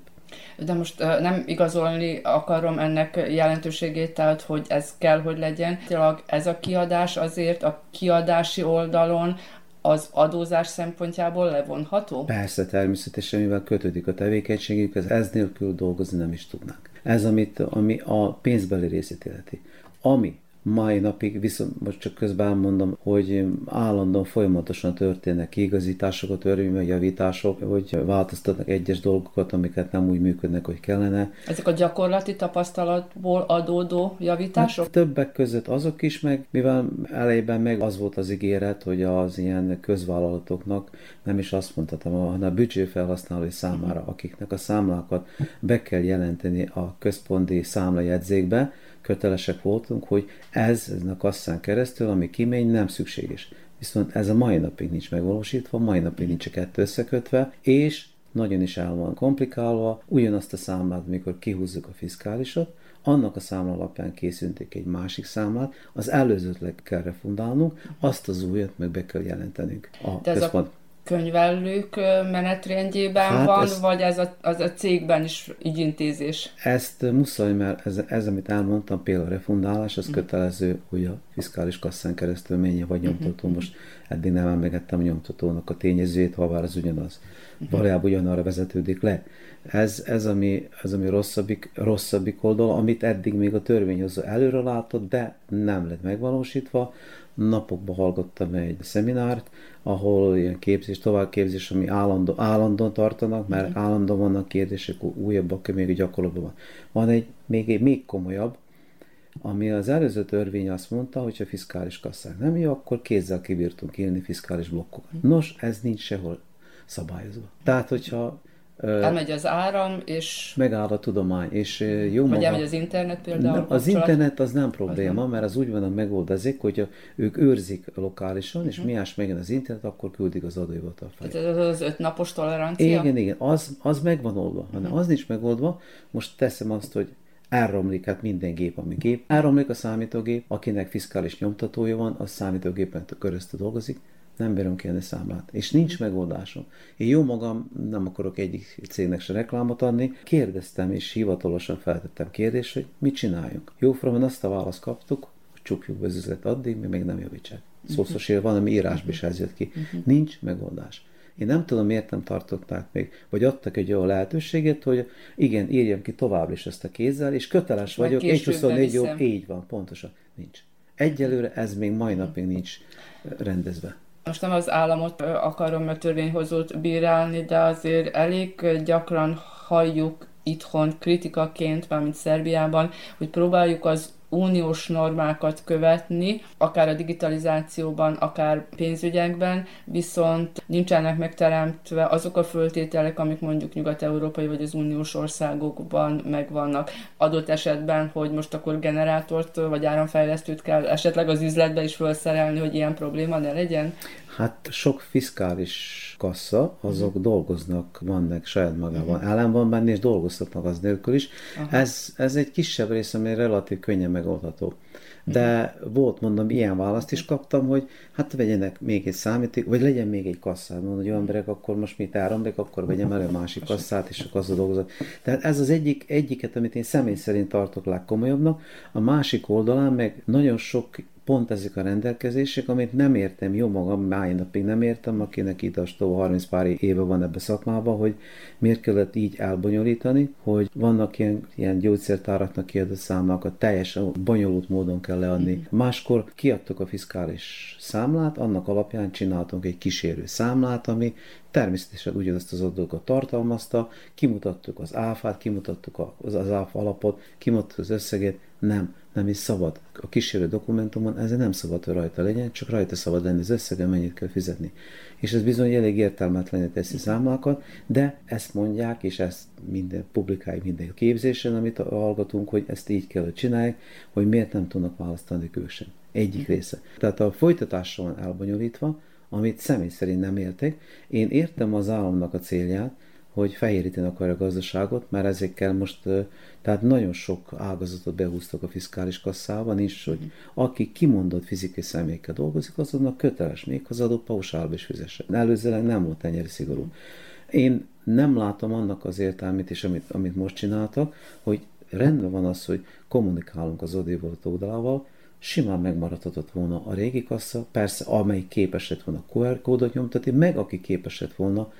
De most nem igazolni akarom ennek jelentőségét, tehát hogy ez kell, hogy legyen. Ez a kiadás azért a kiadási oldalon az adózás szempontjából levonható? Persze, természetesen, mivel kötődik a tevékenységük, ez, ez nélkül dolgozni nem is tudnánk. Ez, amit, ami a pénzbeli részét illeti. Ami mai napig, viszont most csak közben mondom, hogy állandóan folyamatosan történnek kiigazítások, a törvényben javítások, hogy változtatnak egyes dolgokat, amiket nem úgy működnek, hogy kellene. Ezek a gyakorlati tapasztalatból adódó javítások? Hát többek között azok is, meg mivel elejében meg az volt az ígéret, hogy az ilyen közvállalatoknak nem is azt mondhatom, hanem a büdzsé felhasználói számára, akiknek a számlákat be kell jelenteni a központi számlajegyzékbe, kötelesek voltunk, hogy ez, ez a kasszán keresztül, ami kimegy, nem szükséges. Viszont ez a mai napig nincs megvalósítva, mai napig nincs a kettő összekötve, és nagyon is el van komplikálva, ugyanazt a számlát, mikor kihúzzuk a fiskálisat, annak a számla alapján készülték egy másik számlát, az előzőt le kell refundálnunk, azt az újat meg be kell jelentenünk a De ez központ. A könyvelők menetrendjében hát van, ez, vagy ez a, az a cégben is így intézés? Ezt muszáj, mert ez, ez amit elmondtam, például a refundálás, az mm. kötelező, hogy a fiskális kasszán keresztül menjen, vagy nyomtató. Mm-hmm. Most eddig nem emlegettem a nyomtatónak a tényezőjét, ha bár az ugyanaz. Mm-hmm. Valójában ugyanarra vezetődik le. Ez, ez ami, ez ami rosszabbik, rosszabbik oldal, amit eddig még a törvényhozó előre látott, de nem lett megvalósítva, napokban hallgattam egy szeminárt, ahol ilyen képzés, továbbképzés, ami állandó, állandóan tartanak, mert uh-huh. állandóan vannak kérdések, újabbak, még gyakorlatban van. Van egy még egy még komolyabb, Ami az előző törvény azt mondta, hogy a fiskális kasszák nem jó, akkor kézzel kibírtunk élni fiskális blokkokat. Nos, ez nincs sehol szabályozva. Tehát, hogyha Elmegy az áram, és... Megáll a tudomány, és jó Vagy maga... elmegy az internet például? Nem, az internet az nem probléma, az mert az úgy van a megoldázik, hogy ők őrzik lokálisan, uh-huh. és mhm. miás megjön az internet, akkor küldik az adóhivatal felé. Tehát ez az ötnapos tolerancia? Igen, igen, az, az megvan oldva. Hanem uh-huh. az nincs megoldva, most teszem azt, hogy elromlik, hát minden gép, ami gép. Elromlik a számítógép, akinek fiskális nyomtatója van, az számítógépen körözte dolgozik, nem bírom kérni számlát, és nincs megoldásom. Én jó magam nem akarok egyik cégnek se reklámot adni, kérdeztem és hivatalosan feltettem kérdést, hogy mit csináljunk. Jóformán azt a választ kaptuk, hogy csukjuk be az üzlet addig, mi még nem javítsák. Szószos él van, ami írásban is ez jött ki. Nincs megoldás. Én nem tudom, miért nem tartották még, vagy adtak egy olyan lehetőséget, hogy igen, írjam ki tovább is ezt a kézzel, és köteles vagyok, egy 24 jó, így van, pontosan, nincs. Egyelőre ez még mai napig nincs rendezve most nem az államot akarom a törvényhozót bírálni, de azért elég gyakran halljuk itthon kritikaként, mármint Szerbiában, hogy próbáljuk az uniós normákat követni, akár a digitalizációban, akár pénzügyekben, viszont nincsenek megteremtve azok a föltételek, amik mondjuk nyugat-európai vagy az uniós országokban megvannak. Adott esetben, hogy most akkor generátort vagy áramfejlesztőt kell esetleg az üzletbe is felszerelni, hogy ilyen probléma ne legyen? Hát sok fiskális kassa, azok uh-huh. dolgoznak, vannak saját magában. Uh-huh. Állam van benne, és dolgoztatnak az nélkül is. Ez, ez egy kisebb rész, ami relatív könnyen megoldható. De uh-huh. volt, mondom, ilyen választ is kaptam, hogy hát vegyenek még egy számíték, vagy legyen még egy kasszát. Mondom, hogy olyan emberek, akkor most mit áramlik, akkor vegyem elő másik kasszát, és akkor azzal dolgozok. Tehát ez az egyik, egyiket, amit én személy szerint tartok legkomolyabbnak. A másik oldalán meg nagyon sok pont ezek a rendelkezések, amit nem értem, jó magam, máj napig nem értem, akinek itt a 30 pár éve van ebbe szakmában, hogy miért kellett így elbonyolítani, hogy vannak ilyen, ilyen gyógyszertáraknak kiadott számlákat, teljesen bonyolult módon kell leadni. Mm. Máskor kiadtuk a fiskális számlát, annak alapján csináltunk egy kísérő számlát, ami természetesen ugyanazt az adókat tartalmazta, kimutattuk az áfát, kimutattuk az, az áfa alapot, kimutattuk az összeget, nem, nem is szabad. A kísérő dokumentumon ez nem szabad, hogy rajta legyen, csak rajta szabad lenni az összege, mennyit kell fizetni. És ez bizony elég értelmetlenül teszi számlákat, de ezt mondják, és ezt minden publikáljuk minden képzésen, amit hallgatunk, hogy ezt így kell, hogy csinálják, hogy miért nem tudnak választani külsőn. Egyik része. Tehát a folytatásra van elbonyolítva, amit személy szerint nem értek. Én értem az államnak a célját, hogy fehéríteni akarja a gazdaságot, mert ezekkel most, tehát nagyon sok ágazatot behúztak a fiskális kasszába, nincs, hogy aki kimondott fizikai személyekkel dolgozik, azonnak köteles még az adott pausálba is fizessen. Előzőleg nem volt ennyire szigorú. Én nem látom annak az értelmét is, amit, amit most csináltak, hogy rendben van az, hogy kommunikálunk az odévolt oldalával, simán megmaradhatott volna a régi kassa, persze amelyik képes lett volna QR kódot nyomtatni, meg aki képes lett volna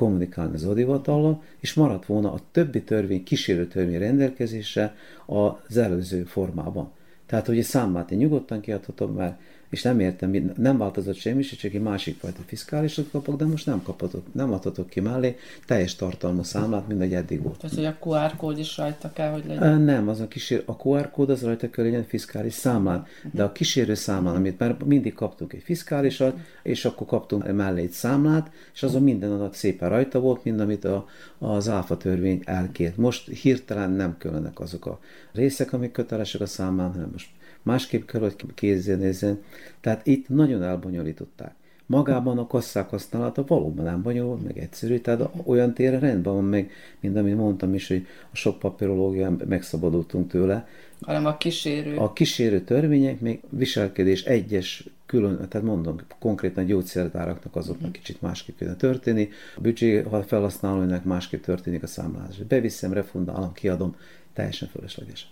kommunikálni az odivatallal, és maradt volna a többi törvény, kísérő törvény rendelkezése az előző formában. Tehát, hogy egy számát én nyugodtan kiadhatom, mert és nem értem, nem változott semmi, csak egy másik fajta fiskálisot kapok, de most nem kaphatok, nem adhatok ki mellé teljes tartalmú számlát, mint egy eddig volt. Tehát, hogy a QR kód is rajta kell, hogy legyen? Nem, az a, kísér, a QR kód az rajta kell legyen fiskális számlán, de a kísérő számlán, amit már mindig kaptunk egy fiskálisat, és akkor kaptunk mellé egy számlát, és azon minden adat szépen rajta volt, mind amit a, az áfa törvény elkért. Most hirtelen nem különnek azok a részek, amik kötelesek a számlán, hanem most másképp kell, hogy kézzel nézzen. Tehát itt nagyon elbonyolították. Magában a kasszák használata valóban nem bonyolult, meg egyszerű, tehát olyan térre rendben van meg, mint amit mondtam is, hogy a sok papírológián megszabadultunk tőle. Hanem a kísérő. A kísérő törvények még viselkedés egyes külön, tehát mondom, konkrétan gyógyszertáraknak azoknak kicsit másképp kéne történni, a büdzsé felhasználóinak másképp történik a számlázás. Beviszem, refundálom, kiadom, teljesen fölösleges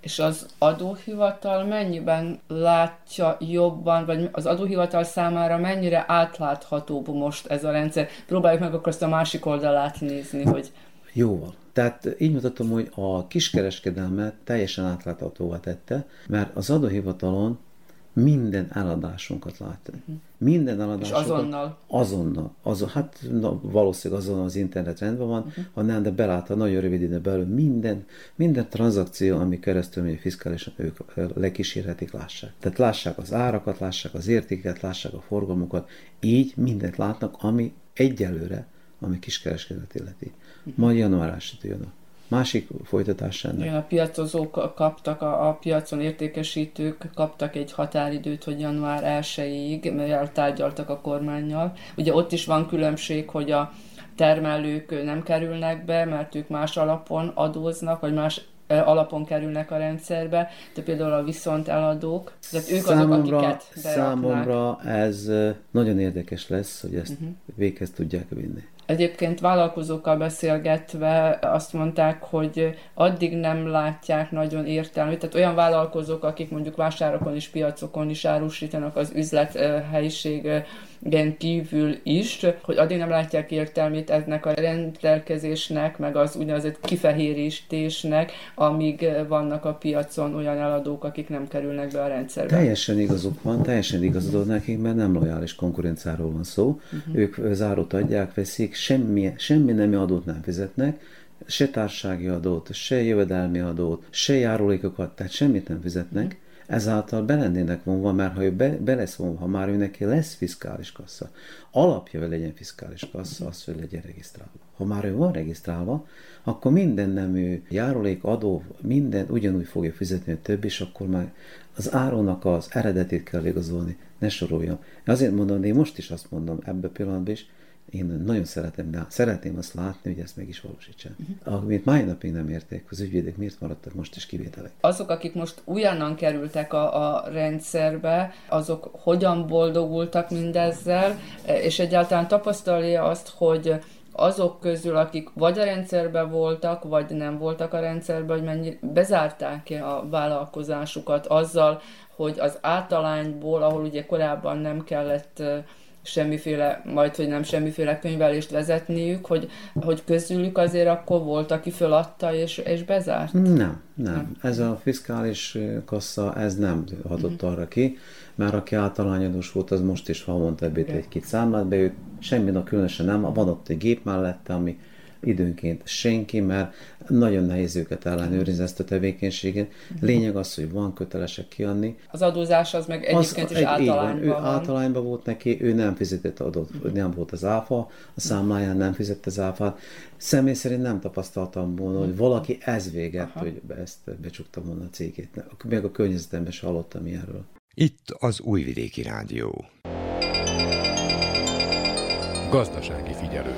és az adóhivatal mennyiben látja jobban, vagy az adóhivatal számára mennyire átláthatóbb most ez a rendszer? Próbáljuk meg akkor azt a másik oldalát nézni, hogy... Jóval. Tehát így mutatom, hogy a kiskereskedelmet teljesen átláthatóvá tette, mert az adóhivatalon minden eladásunkat látni. Uh-huh. Minden eladásunkat. És azonnal? Azonnal. Azon, hát na, valószínűleg azonnal az internet rendben van, uh-huh. ha nem, de belátta nagyon rövid ide belül minden, minden tranzakció, ami keresztül megy fiskálisan, ők lekísérhetik, lássák. Tehát lássák az árakat, lássák az értéket, lássák a forgalmukat, így mindent látnak, ami egyelőre, ami kiskereskedet illeti. Uh-huh. Majd január jön a másik folytatás ennek. Igen, a piacozók kaptak, a, a piacon értékesítők kaptak egy határidőt, hogy január 1-ig, mert tárgyaltak a kormányjal. Ugye ott is van különbség, hogy a termelők nem kerülnek be, mert ők más alapon adóznak, vagy más alapon kerülnek a rendszerbe, de például a viszont eladók, tehát ők számomra, azok, akiket beraknák. Számomra ez nagyon érdekes lesz, hogy ezt uh-huh. véghez tudják vinni. Egyébként vállalkozókkal beszélgetve azt mondták, hogy addig nem látják nagyon értelmét, tehát olyan vállalkozók, akik mondjuk vásárokon és piacokon is árusítanak az üzlet helyiségen kívül is, hogy addig nem látják értelmét eznek a rendelkezésnek, meg az úgynevezett kifehérítésnek, amíg vannak a piacon olyan eladók, akik nem kerülnek be a rendszerbe. Teljesen igazuk van, teljesen igazodó nekik, mert nem lojális konkurenciáról van szó. Uh-huh. Ők zárót adják, veszik, semmi, semmi nemi adót nem fizetnek, se társági adót, se jövedelmi adót, se járulékokat, tehát semmit nem fizetnek, ezáltal be lennének vonva, mert ha ő be, be lesz vonva, ha már ő neki lesz fiskális kassa, alapja, hogy legyen fiskális kassa, az, hogy legyen regisztrálva. Ha már ő van regisztrálva, akkor minden nemű járulék, adó, minden ugyanúgy fogja fizetni a többi, és akkor már az árónak az eredetét kell igazolni, ne soroljam. Azért mondom, én most is azt mondom ebbe a pillanatban is, én nagyon szeretem, de szeretném azt látni, hogy ezt meg is valósítsák. Uh-huh. Amit mai napig nem érték, az ügyvédek miért maradtak most is kivételek. Azok, akik most újonnan kerültek a, a rendszerbe, azok hogyan boldogultak mindezzel, és egyáltalán tapasztalja azt, hogy azok közül, akik vagy a rendszerben voltak, vagy nem voltak a rendszerben, hogy mennyi bezárták-e a vállalkozásukat azzal, hogy az általányból, ahol ugye korábban nem kellett semmiféle, majd hogy nem semmiféle könyvelést vezetniük, hogy, hogy közülük azért akkor volt, aki föladta és, és bezárt? Nem, nem, nem. Ez a fiskális kassa, ez nem hatott uh-huh. arra ki, mert aki általányadós volt, az most is havonta okay. egy-két számlát be, ő semmi különösen nem, van ott egy gép mellette, ami időnként senki, mert nagyon nehéz őket ellenőrizni ezt a tevékenységet. Lényeg az, hogy van kötelesek kiadni. Az adózás az meg egyébként az, is egy, általányban van. Ő általányban volt neki, ő nem fizetett adót, uh-huh. nem volt az áfa, a számláján nem fizette az áfát. Személy szerint nem tapasztaltam volna, hogy valaki ez véget, Aha. hogy ezt becsukta volna a cégét. Még a környezetemben sem hallottam ilyenről. Itt az Újvidéki Rádió. Gazdasági figyelő.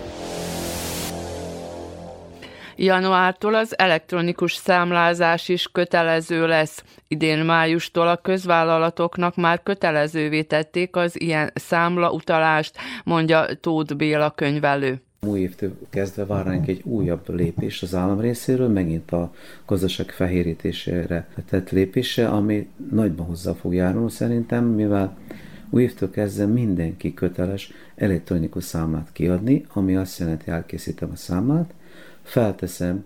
Januártól az elektronikus számlázás is kötelező lesz. Idén májustól a közvállalatoknak már kötelezővé tették az ilyen számlautalást, mondja Tóth Béla könyvelő. Új évtől kezdve vár egy újabb lépés az állam részéről, megint a gazdaság fehérítésére tett lépése, ami nagyban hozzá fog járulni szerintem, mivel új évtől kezdve mindenki köteles elektronikus számlát kiadni, ami azt jelenti, elkészítem a számlát, felteszem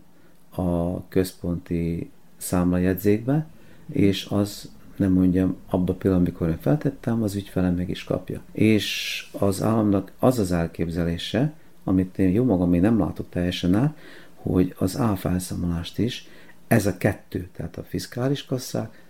a központi számlajegyzékbe, és az nem mondjam, abba a pillanatban, amikor én feltettem, az ügyfelem meg is kapja. És az államnak az az elképzelése, amit én jó magam még nem látok teljesen át, hogy az áfelszámolást is, ez a kettő, tehát a fiskális kasszák,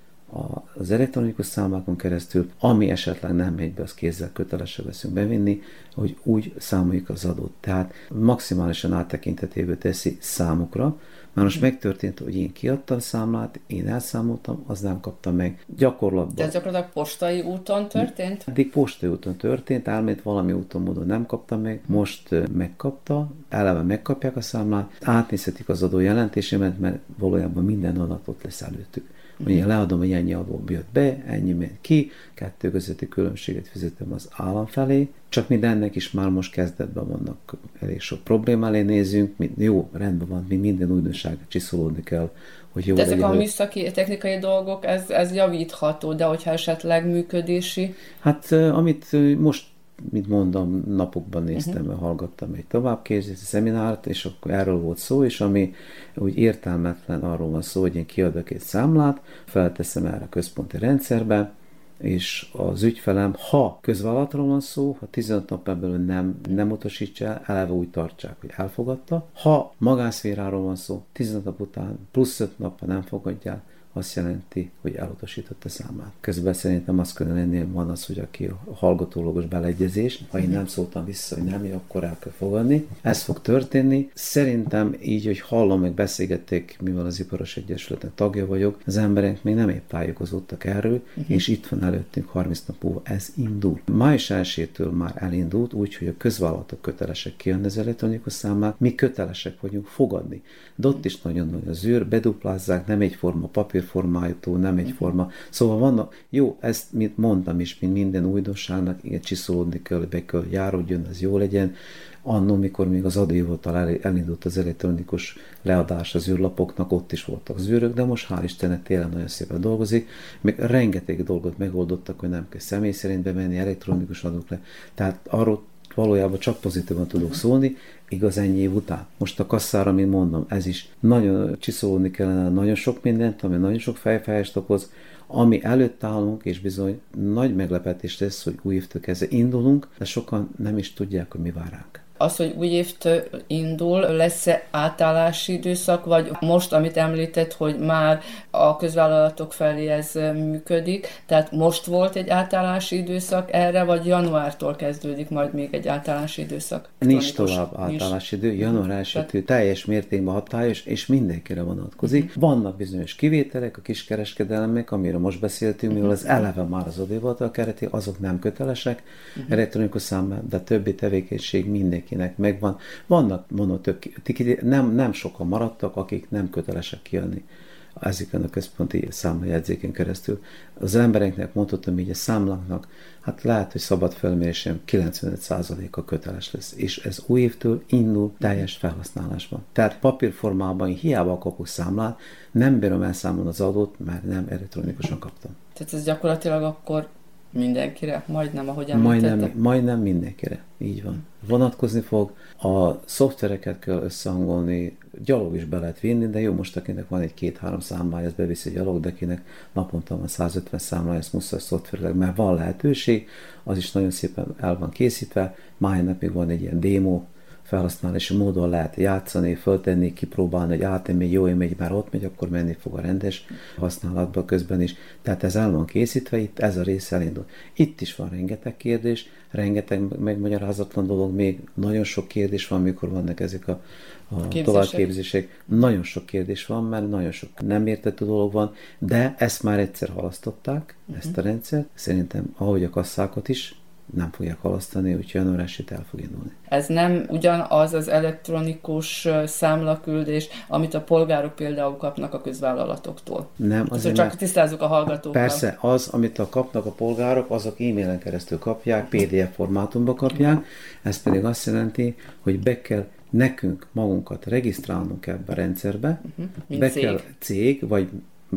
az elektronikus számlákon keresztül, ami esetleg nem megy be, az kézzel kötelesre veszünk bevinni, hogy úgy számoljuk az adót. Tehát maximálisan áttekintetéből teszi számukra, már most megtörtént, hogy én kiadtam számlát, én elszámoltam, az nem kaptam meg. Gyakorlatban. De ez gyakorlatilag postai úton történt? Eddig postai úton történt, elmét valami úton módon nem kaptam meg, most megkapta, eleve megkapják a számlát, átnézhetik az adó jelentésemet, mert valójában minden adatot lesz előttük. Ugye leadom, hogy ennyi adó jött be, ennyi ment ki, kettő közötti különbséget fizetem az állam felé, csak mindennek is már most kezdetben vannak elég sok probléma elé nézünk, jó, rendben van, mi minden újdonság csiszolódni kell, hogy jó de ezek legyen, a műszaki, technikai dolgok, ez, ez javítható, de hogyha esetleg működési? Hát amit most mint mondom, napokban néztem, uh-huh. hallgattam egy továbbképzési szeminárt, és akkor erről volt szó, és ami úgy értelmetlen arról van szó, hogy én kiadok egy számlát, felteszem erre a központi rendszerbe, és az ügyfelem, ha közvállalatról van szó, ha 15 nap belül nem, nem utasítsa el, eleve úgy tartsák, hogy elfogadta. Ha magánszféráról van szó, 15 nap után plusz 5 nap, ha nem fogadja el, azt jelenti, hogy elutasította számát. Közben szerintem az kellene lenni, van az, hogy aki a hallgatólogos beleegyezés, ha én nem szóltam vissza, hogy nem, akkor el kell fogadni. Ez fog történni. Szerintem így, hogy hallom, meg beszélgették, mivel az Iparos Egyesületnek tagja vagyok, az emberek még nem épp tájékozódtak erről, és itt van előttünk 30 nap múlva, ez indul. Május 1 már elindult, úgyhogy a közvállalatok kötelesek kijönni az elektronikus számát, mi kötelesek vagyunk fogadni. De ott is nagyon nagy az űr, beduplázzák, nem egyforma papír formájútó, nem egyforma. Szóval vannak, jó, ezt mint mondtam is, mint minden újdonságnak, igen, csiszolódni kell, be kell járódjon, ez jó legyen. Annó, mikor még az adóhivatal elindult az elektronikus leadás az űrlapoknak, ott is voltak az űrök, de most hál' Istennek tényleg nagyon szépen dolgozik. Még rengeteg dolgot megoldottak, hogy nem kell személy szerint bemenni, elektronikus adók le. Tehát arról valójában csak pozitívan tudok szólni, igaz ennyi év után. Most a kasszára, mint mondom, ez is nagyon csiszolódni kellene nagyon sok mindent, ami nagyon sok fejfájást okoz, ami előtt állunk, és bizony nagy meglepetés lesz, hogy új évtől kezdve indulunk, de sokan nem is tudják, hogy mi vár ránk. Az, hogy új évtől indul, lesz-e átállási időszak, vagy most, amit említett, hogy már a közvállalatok felé ez működik, tehát most volt egy átállási időszak erre, vagy januártól kezdődik majd még egy átállási időszak? Nincs tovább átállási idő, január 1 teljes mértékben hatályos, és mindenkire vonatkozik. Uh-huh. Vannak bizonyos kivételek, a kiskereskedelemek, amiről most beszéltünk, mivel az eleve már az adóhivatal kereti, azok nem kötelesek uh-huh. elektronikus számban, de többi tevékenység mindenki mindenkinek megvan. Vannak, mondom, több, nem, nem sokan maradtak, akik nem kötelesek kijönni ezeken a központi számlajegyzéken keresztül. Az embereknek mondhatom így a számláknak, hát lehet, hogy szabad felmérésem 95%-a köteles lesz, és ez új évtől indul teljes felhasználásban. Tehát papírformában hiába kapok számlát, nem bírom elszámolni az adót, mert nem elektronikusan kaptam. Tehát ez gyakorlatilag akkor mindenkire, majdnem, ahogy említettem. Majdnem, majdnem mindenkire, így van. Vonatkozni fog, a szoftvereket kell összehangolni, gyalog is be lehet vinni, de jó, most akinek van egy két-három számlája, ez beviszi gyalog, de akinek naponta van 150 számlája, ezt muszáj szoftverileg, mert van lehetőség, az is nagyon szépen el van készítve, máj van egy ilyen démo, felhasználási módon lehet játszani, föltenni, kipróbálni, hogy át még jó megy, már ott megy, akkor menni fog a rendes használatba közben is. Tehát ez el van készítve, itt ez a rész elindul. Itt is van rengeteg kérdés, rengeteg megmagyarázatlan dolog, még nagyon sok kérdés van, mikor vannak ezek a, a továbbképzések. Nagyon sok kérdés van, mert nagyon sok nem értető dolog van, de ezt már egyszer halasztották, uh-huh. ezt a rendszert. Szerintem, ahogy a kasszákat is, nem fogják halasztani, úgyhogy január 1 el fog indulni. Ez nem ugyanaz az elektronikus számlaküldés, amit a polgárok például kapnak a közvállalatoktól. Nem, azért csak nem. tisztázzuk a hallgatókkal. Persze, az, amit a kapnak a polgárok, azok e-mailen keresztül kapják, PDF formátumba kapják, ez pedig azt jelenti, hogy be kell nekünk magunkat regisztrálnunk ebbe a rendszerbe, uh-huh, be cég. kell cég, vagy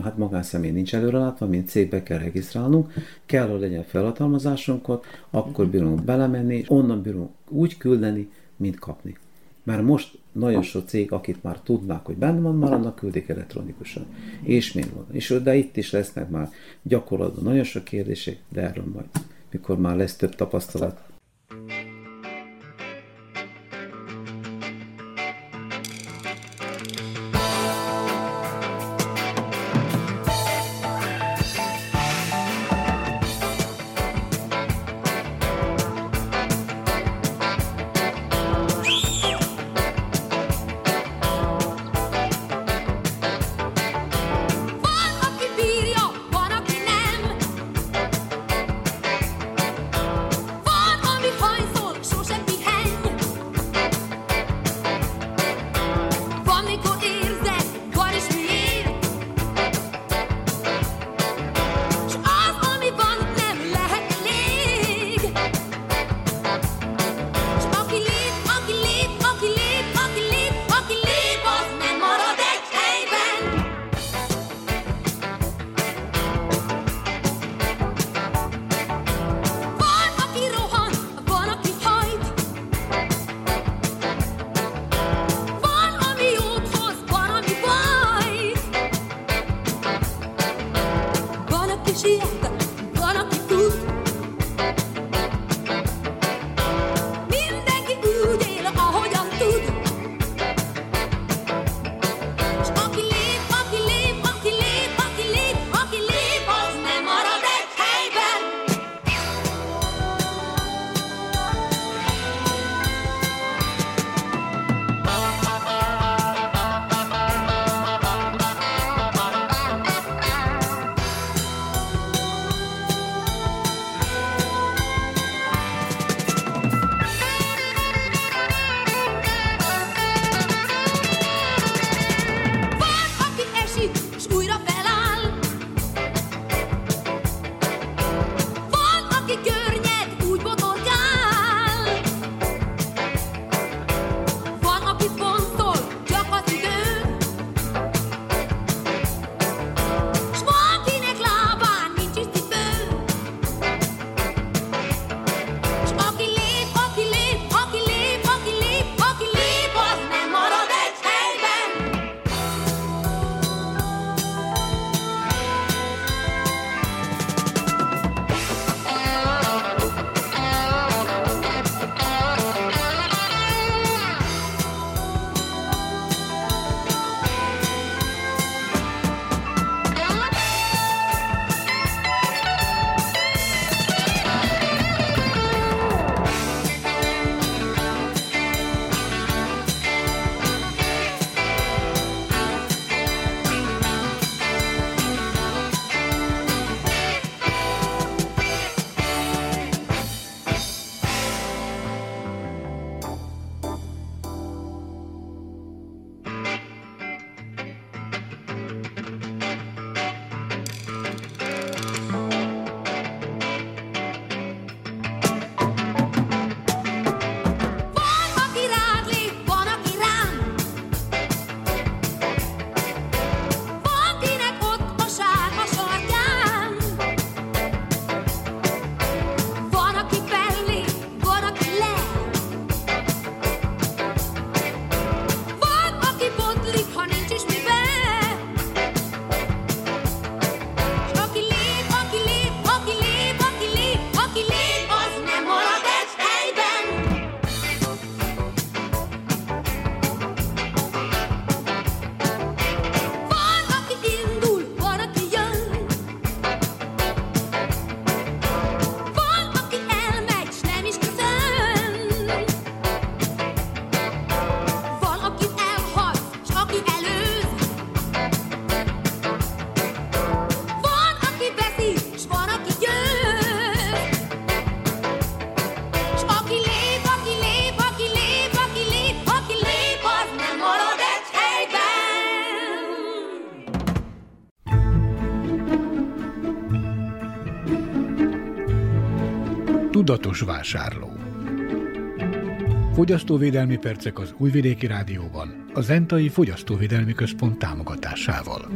hát magánszemély nincs előrelátva, mint cégbe kell regisztrálnunk, kell, hogy legyen felhatalmazásunkat, akkor mhm. bírunk belemenni, és onnan bírunk úgy küldeni, mint kapni. Már most nagyon sok cég, akit már tudnák, hogy benne van, már annak küldik elektronikusan. És még van. És de itt is lesznek már gyakorlatban nagyon sok kérdések, de erről majd, mikor már lesz több tapasztalat. Tudatos vásárló. Fogyasztóvédelmi percek az Újvidéki Rádióban, a Zentai Fogyasztóvédelmi Központ támogatásával.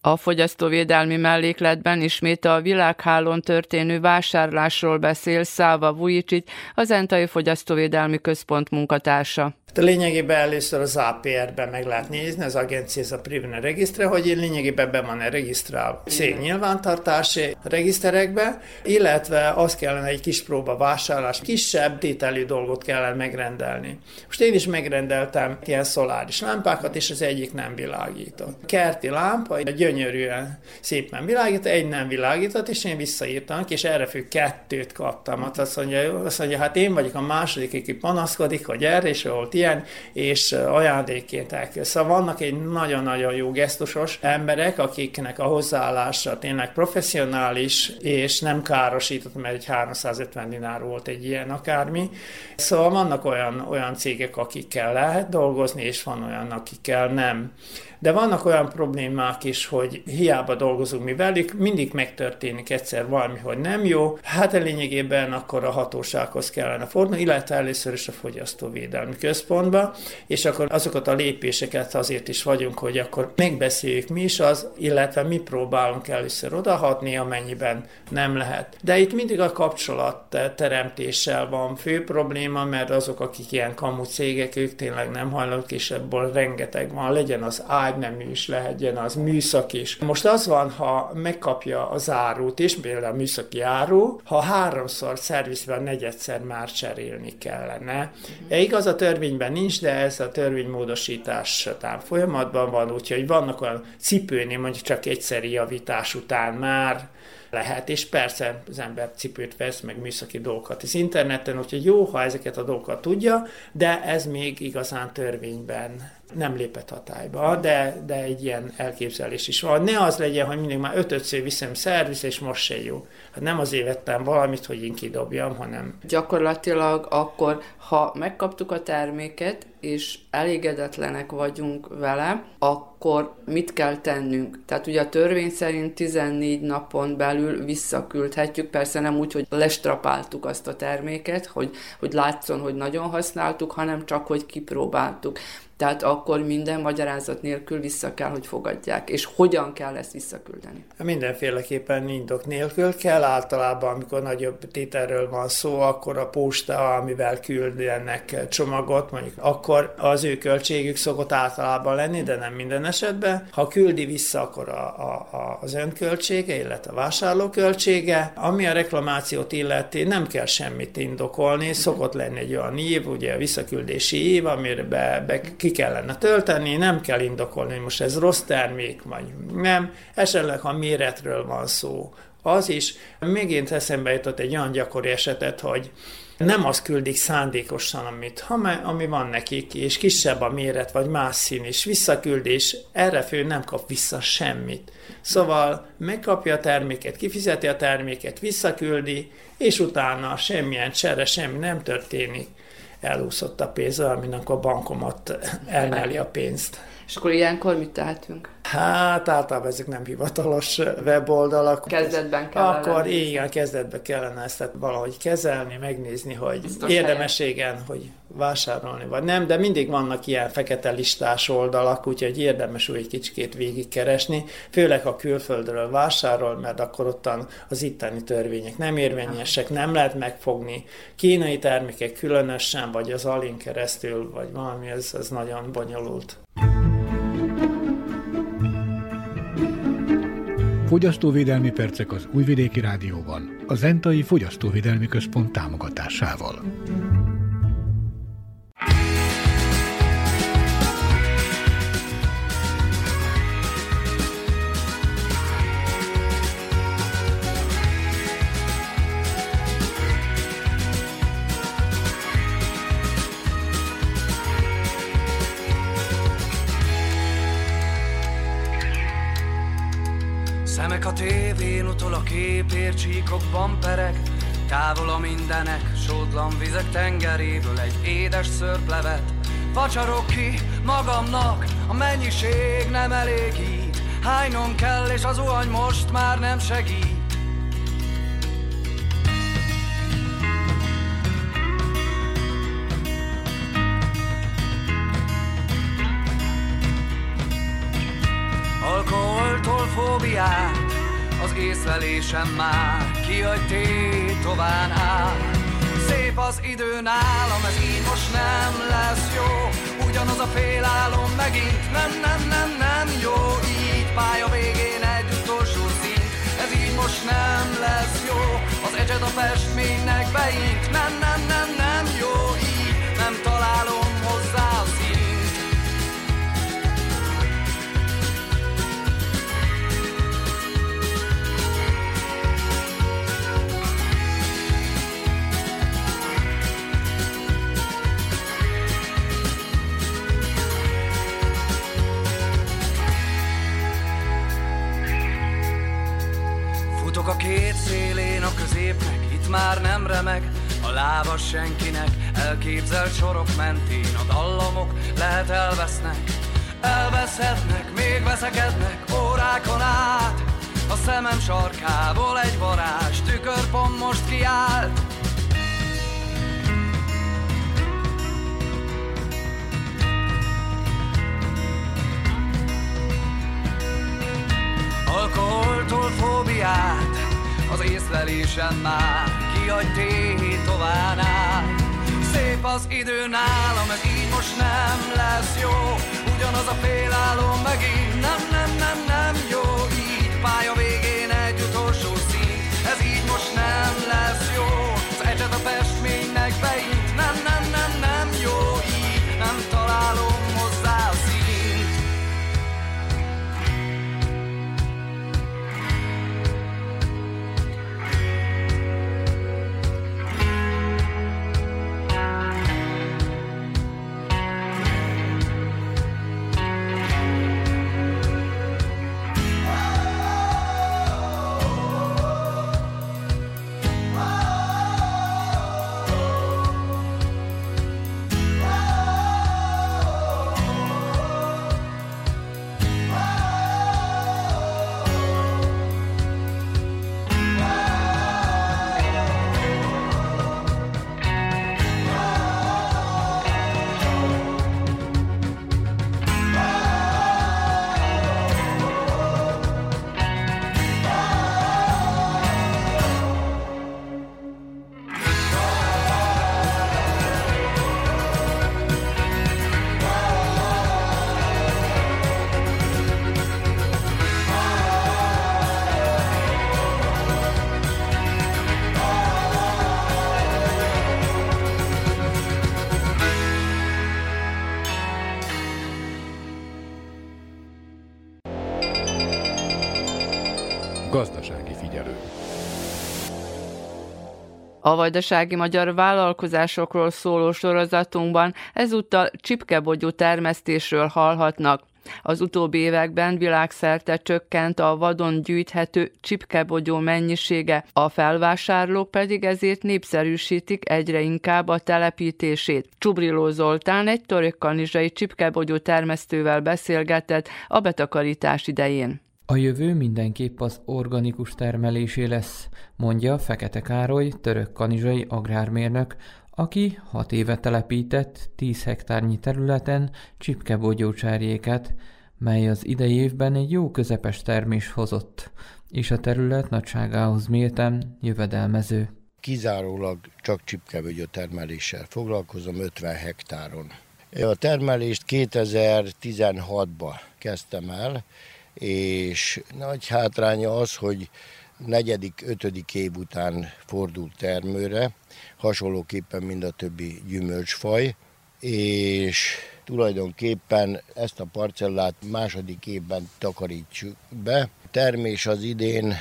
A fogyasztóvédelmi mellékletben ismét a világhálón történő vásárlásról beszél Száva Vujicsit, az Entai Fogyasztóvédelmi Központ munkatársa. De lényegében először az APR-ben meg lehet nézni, az agencia a Privne regisztre, hogy lényegében be van-e regisztrálva cég nyilvántartási regiszterekbe, illetve az kellene egy kis próba vásárlás, kisebb tételű dolgot kellene megrendelni. Most én is megrendeltem ilyen szoláris lámpákat, és az egyik nem világított. Kerti lámpa, egy gyönyörűen szépen világított, egy nem világított, és én visszaírtam, és erre fő kettőt kaptam. Hát azt mondja, azt mondja, hát én vagyok a második, aki panaszkodik, hogy erre, és volt ilyen, ilyen, és ajándékként elkül. Szóval vannak egy nagyon-nagyon jó gesztusos emberek, akiknek a hozzáállása tényleg professzionális, és nem károsított, mert egy 350 dinár volt egy ilyen akármi. Szóval vannak olyan, olyan cégek, akikkel lehet dolgozni, és van olyan, akikkel nem. De vannak olyan problémák is, hogy hiába dolgozunk mi velük, mindig megtörténik egyszer valami, hogy nem jó. Hát a lényegében akkor a hatósághoz kellene fordulni, illetve először is a fogyasztóvédelmi központba, és akkor azokat a lépéseket azért is vagyunk, hogy akkor megbeszéljük mi is az, illetve mi próbálunk először odahatni, amennyiben nem lehet. De itt mindig a kapcsolat teremtéssel van fő probléma, mert azok, akik ilyen kamu cégek, ők tényleg nem hajlandók, és ebből rengeteg van, legyen az ágynemű is lehetjen, az műszak is. Most az van, ha megkapja az árut is, például a műszaki áru, ha háromszor szervizben negyedszer már cserélni kellene. E, igaz, a törvényben nincs, de ez a törvénymódosítás után folyamatban van, úgyhogy vannak olyan cipőnél mondjuk csak egyszeri javítás után már lehet, és persze az ember cipőt vesz, meg műszaki dolgokat az interneten, úgyhogy jó, ha ezeket a dolgokat tudja, de ez még igazán törvényben nem lépett hatályba, de, de egy ilyen elképzelés is van. Ne az legyen, hogy mindig már ötötször viszem szerviz, és most se jó. Hát nem azért vettem valamit, hogy én kidobjam, hanem... Gyakorlatilag akkor, ha megkaptuk a terméket, és elégedetlenek vagyunk vele, akkor mit kell tennünk? Tehát ugye a törvény szerint 14 napon belül visszaküldhetjük, persze nem úgy, hogy lestrapáltuk azt a terméket, hogy, hogy látszon, hogy nagyon használtuk, hanem csak, hogy kipróbáltuk. Tehát akkor minden magyarázat nélkül vissza kell, hogy fogadják. És hogyan kell ezt visszaküldeni? Mindenféleképpen indok nélkül kell. Általában, amikor nagyobb tételről van szó, akkor a posta, amivel küldenek csomagot, mondjuk akkor az ő költségük szokott általában lenni, de nem minden esetben. Ha küldi vissza, akkor a, a, a, az önköltsége, illetve a vásárló költsége. Ami a reklamációt illeti, nem kell semmit indokolni. Szokott lenni egy olyan év, ugye a visszaküldési év, amire be, be ki kellene tölteni, nem kell indokolni, hogy most ez rossz termék, vagy nem. Esetleg, ha méretről van szó, az is. Megint eszembe jutott egy olyan gyakori esetet, hogy nem azt küldik szándékosan, amit, ami van nekik, és kisebb a méret, vagy más szín, és visszaküldés, erre fő nem kap vissza semmit. Szóval megkapja a terméket, kifizeti a terméket, visszaküldi, és utána semmilyen csere, semmi nem történik elúszott a pénz, aminek a bankomat elnyeli a pénzt. És akkor ilyenkor mit tehetünk? Hát általában ezek nem hivatalos weboldalak. Kezdetben kellene. Akkor igen, kezdetben kellene ezt valahogy kezelni, megnézni, hogy Biztos érdemességen, hogy vásárolni vagy nem, de mindig vannak ilyen fekete listás oldalak, úgyhogy érdemes úgy egy kicsikét végigkeresni, főleg ha külföldről vásárol, mert akkor ottan az itteni törvények nem érvényesek, nem lehet megfogni. Kínai termékek különösen, vagy az alin keresztül, vagy valami, ez, ez nagyon bonyolult. Fogyasztóvédelmi percek az Újvidéki Rádióban, a Zentai Fogyasztóvédelmi Központ támogatásával. Szemek a tévén utol a képért, csíkokban pereg, Távol a mindenek, sótlan vizek tengeréből egy édes szörplevet. Vacsarok ki magamnak, a mennyiség nem elégít, Hánynom kell, és az uhany most már nem segít. Fóbiát, az észlelésem már kihagy tétován áll. Szép az idő nálam, ez így most nem lesz jó, ugyanaz a félálom megint, nem, nem, nem, nem jó, így pálya végén egy utolsó szint, ez így most nem lesz jó, az egyed a festménynek beint, nem, nem, nem, nem jó, így már nem remeg a láva senkinek, elképzelt sorok mentén a dallamok lehet elvesznek, elveszhetnek, még veszekednek órákon át. A szemem sarkából egy varázs tükörpont most kiállt, Alkoholtól fóbiát, az észlelésem már kihagy tétován áll. Szép az idő nálam, ez így most nem lesz jó, ugyanaz a félálom megint nem, nem, nem, nem jó, így pálya végén egy utolsó szín, ez így most nem lesz jó, az egyet a festménynek beint, Gazdasági figyelő. A vajdasági magyar vállalkozásokról szóló sorozatunkban ezúttal csipkebogyó termesztésről hallhatnak. Az utóbbi években világszerte csökkent a vadon gyűjthető csipkebogyó mennyisége, a felvásárlók pedig ezért népszerűsítik egyre inkább a telepítését. Csubriló Zoltán egy torökkanizsai csipkebogyó termesztővel beszélgetett a betakarítás idején. A jövő mindenképp az organikus termelésé lesz, mondja Fekete Károly, török kanizsai agrármérnök, aki hat éve telepített 10 hektárnyi területen csipkebogyócsárjéket, mely az idei évben egy jó közepes termés hozott, és a terület nagyságához mérten jövedelmező. Kizárólag csak csipkebögyö termeléssel foglalkozom 50 hektáron. A termelést 2016-ban kezdtem el, és nagy hátránya az, hogy negyedik, ötödik év után fordult termőre, hasonlóképpen mind a többi gyümölcsfaj, és tulajdonképpen ezt a parcellát második évben takarítsuk be. Termés az idén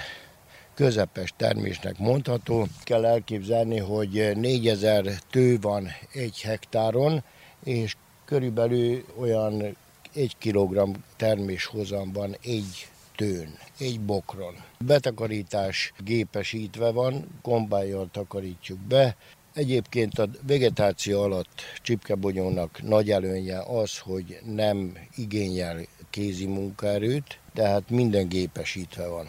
közepes termésnek mondható. Kell elképzelni, hogy 4000 tő van egy hektáron, és körülbelül olyan egy kilogramm terméshozam van egy tőn, egy bokron. Betakarítás gépesítve van, kombájjal takarítjuk be. Egyébként a vegetáció alatt csipkebonyónak nagy előnye az, hogy nem igényel kézi munkaerőt, tehát minden gépesítve van.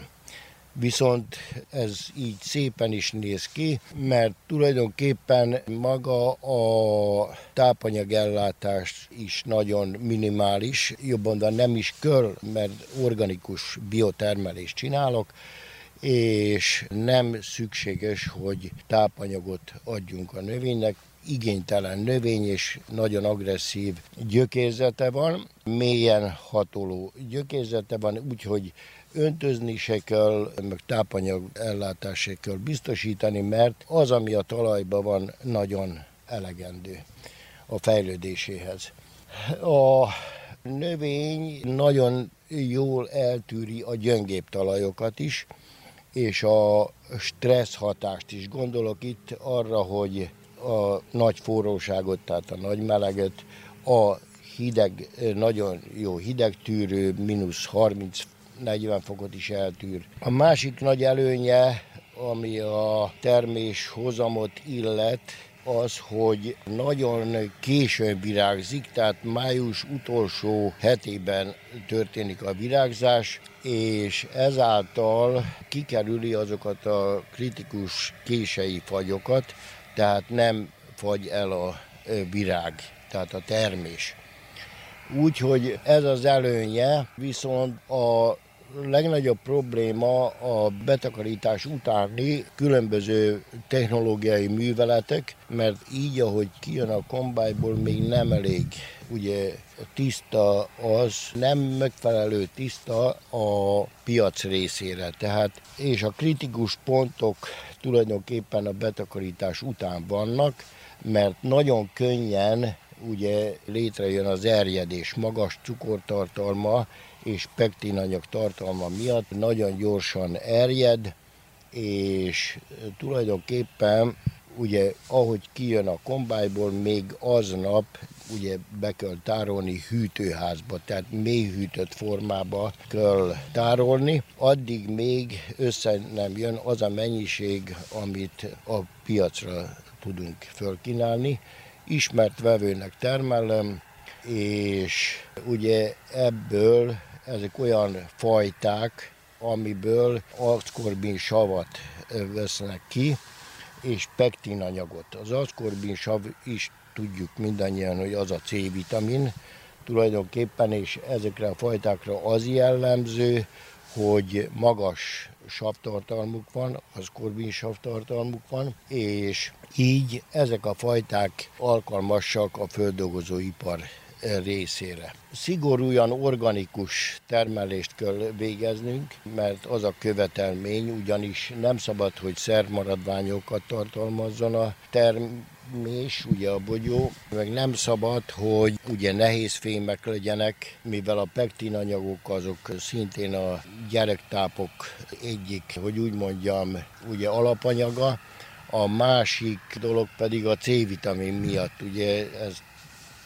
Viszont ez így szépen is néz ki, mert tulajdonképpen maga a tápanyagellátás is nagyon minimális, jobban de nem is kör, mert organikus biotermelést csinálok, és nem szükséges, hogy tápanyagot adjunk a növénynek, igénytelen növény és nagyon agresszív gyökérzete van, mélyen hatoló gyökérzete van, úgyhogy öntözni se kell, meg tápanyag ellátás se kell biztosítani, mert az, ami a talajban van, nagyon elegendő a fejlődéséhez. A növény nagyon jól eltűri a gyöngébb talajokat is, és a stressz hatást is. Gondolok itt arra, hogy a nagy forróságot, tehát a nagy meleget, a hideg, nagyon jó hidegtűrő, mínusz 30-40 fokot is eltűr. A másik nagy előnye, ami a termés hozamot illet, az, hogy nagyon későn virágzik, tehát május utolsó hetében történik a virágzás, és ezáltal kikerüli azokat a kritikus kései fagyokat, tehát nem fagy el a virág, tehát a termés. Úgyhogy ez az előnye, viszont a legnagyobb probléma a betakarítás utáni különböző technológiai műveletek, mert így, ahogy kijön a kombájból, még nem elég ugye tiszta az, nem megfelelő tiszta a piac részére. Tehát, és a kritikus pontok tulajdonképpen a betakarítás után vannak, mert nagyon könnyen ugye létrejön az erjedés, magas cukortartalma és pektinanyag tartalma miatt nagyon gyorsan erjed, és tulajdonképpen ugye ahogy kijön a kombájból, még aznap ugye be kell tárolni hűtőházba, tehát mélyhűtött formába kell tárolni, addig még össze nem jön az a mennyiség, amit a piacra tudunk fölkínálni. Ismert vevőnek termelem, és ugye ebből ezek olyan fajták, amiből aszkorbin savat vesznek ki, és pektinanyagot. Az aszkorbin sav is tudjuk mindannyian, hogy az a C-vitamin tulajdonképpen, és ezekre a fajtákra az jellemző, hogy magas savtartalmuk van, az korbin savtartalmuk van, és így ezek a fajták alkalmasak a földolgozóipar részére. Szigorúan organikus termelést kell végeznünk, mert az a követelmény, ugyanis nem szabad, hogy szermaradványokat tartalmazzon a termés, ugye a bogyó, meg nem szabad, hogy ugye nehéz fémek legyenek, mivel a pektinanyagok azok szintén a gyerektápok egyik, hogy úgy mondjam, ugye alapanyaga, a másik dolog pedig a C-vitamin miatt, ugye ez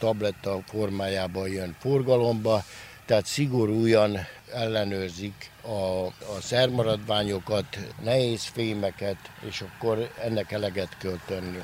tabletta formájában jön forgalomba, tehát szigorúan ellenőrzik a, a szermaradványokat, nehéz fémeket, és akkor ennek eleget kell tenni.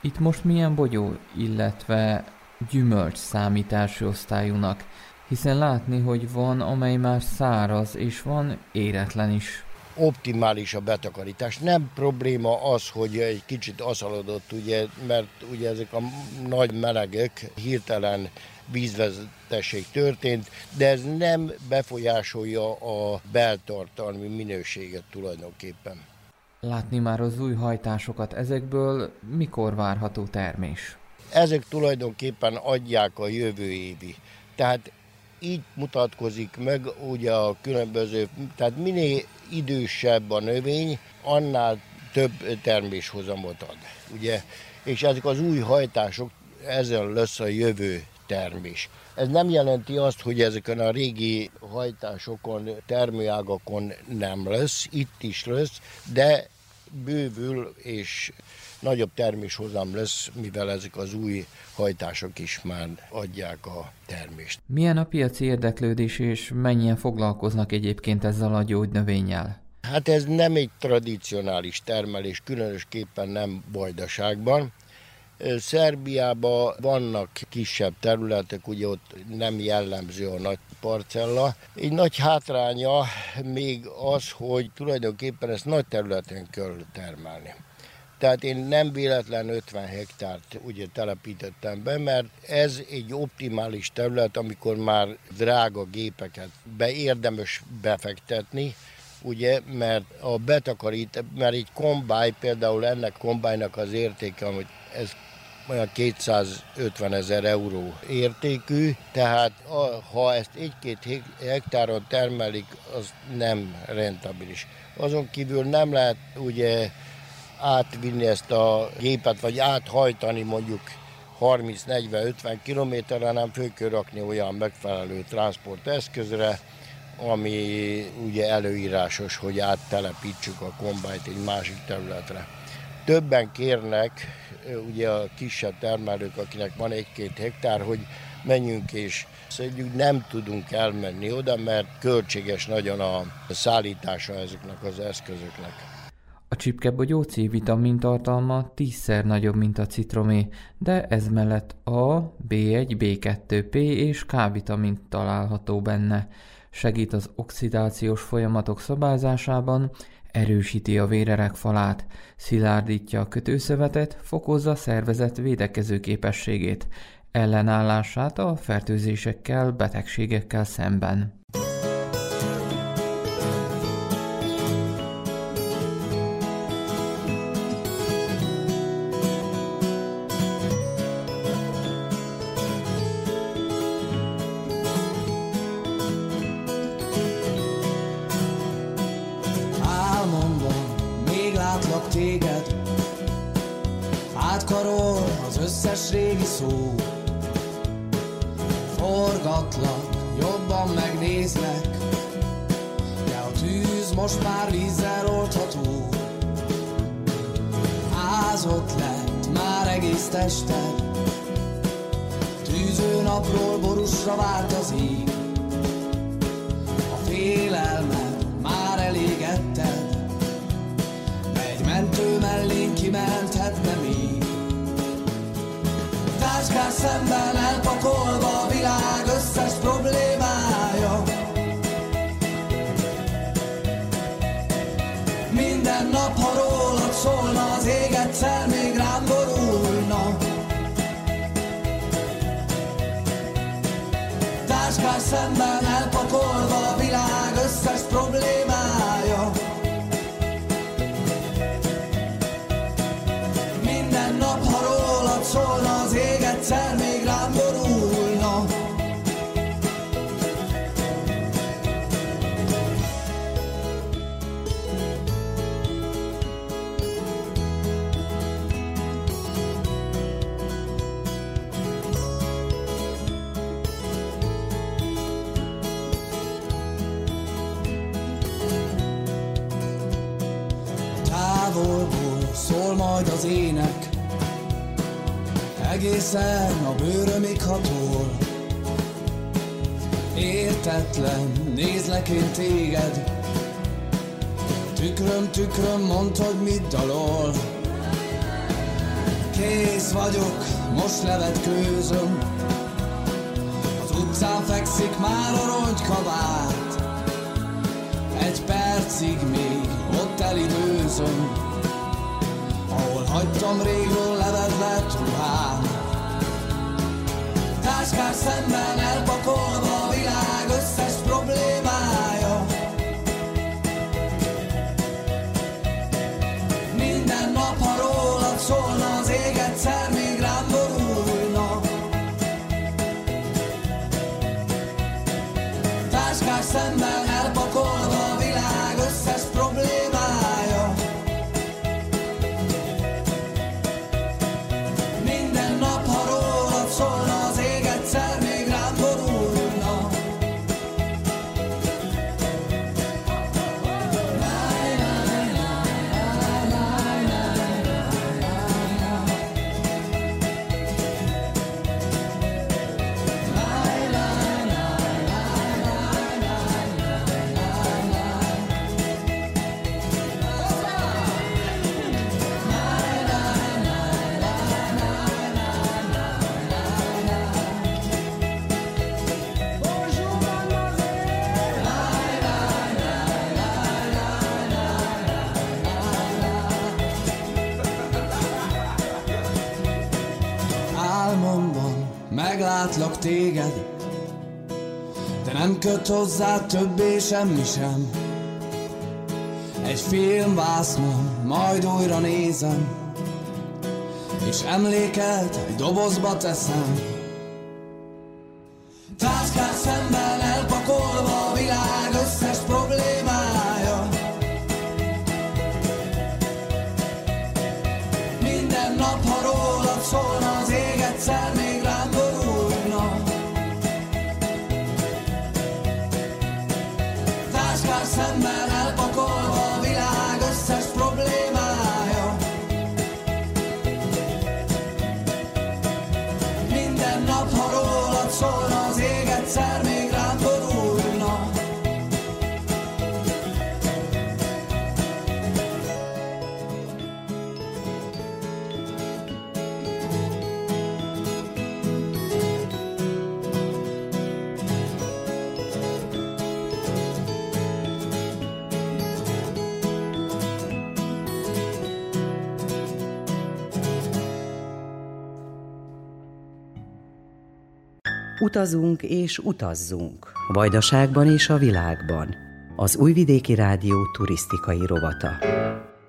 Itt most milyen bogyó, illetve gyümölcs számítási osztályúnak, hiszen látni, hogy van, amely már száraz, és van éretlen is optimális a betakarítás. Nem probléma az, hogy egy kicsit aszalodott, ugye, mert ugye ezek a nagy melegek hirtelen vízvezetesség történt, de ez nem befolyásolja a beltartalmi minőséget tulajdonképpen. Látni már az új hajtásokat, ezekből mikor várható termés? Ezek tulajdonképpen adják a jövő évi. Tehát így mutatkozik meg ugye a különböző, tehát minél idősebb a növény, annál több terméshozamot ad. Ugye? És ezek az új hajtások, ezen lesz a jövő termés. Ez nem jelenti azt, hogy ezeken a régi hajtásokon, termőágakon nem lesz, itt is lesz, de bővül és nagyobb terméshozam lesz, mivel ezek az új hajtások is már adják a termést. Milyen a piaci érdeklődés, és mennyien foglalkoznak egyébként ezzel a gyógynövényel? Hát ez nem egy tradicionális termelés, különösképpen nem Vajdaságban. Szerbiában vannak kisebb területek, ugye ott nem jellemző a nagy parcella. Egy nagy hátránya még az, hogy tulajdonképpen ezt nagy területen kell termelni. Tehát én nem véletlen 50 hektárt ugye telepítettem be, mert ez egy optimális terület, amikor már drága gépeket be érdemes befektetni, ugye, mert a betakarít, mert egy kombáj, például ennek kombájnak az értéke, hogy ez olyan 250 ezer euró értékű, tehát ha ezt egy-két hektáron termelik, az nem rentabilis. Azon kívül nem lehet ugye átvinni ezt a gépet, vagy áthajtani mondjuk 30-40-50 kilométerre, hanem föl kell rakni olyan megfelelő transporteszközre, ami ugye előírásos, hogy áttelepítsük a kombájt egy másik területre. Többen kérnek, ugye a kisebb termelők, akinek van egy-két hektár, hogy menjünk és szedjük, nem tudunk elmenni oda, mert költséges nagyon a szállítása ezeknek az eszközöknek. A csipkebogyó C-vitamin tartalma tízszer nagyobb, mint a citromé, de ez mellett A, B1, B2, P és K-vitamin található benne. Segít az oxidációs folyamatok szabályzásában, erősíti a vérerek falát, szilárdítja a kötőszövetet, fokozza szervezet védekező képességét, ellenállását a fertőzésekkel, betegségekkel szemben. De nem köt hozzá többé semmi sem. Egy filmvásznon, majd újra nézem, és emléket egy dobozba teszem. Utazunk és utazzunk. Vajdaságban és a világban. Az Újvidéki Rádió turisztikai rovata.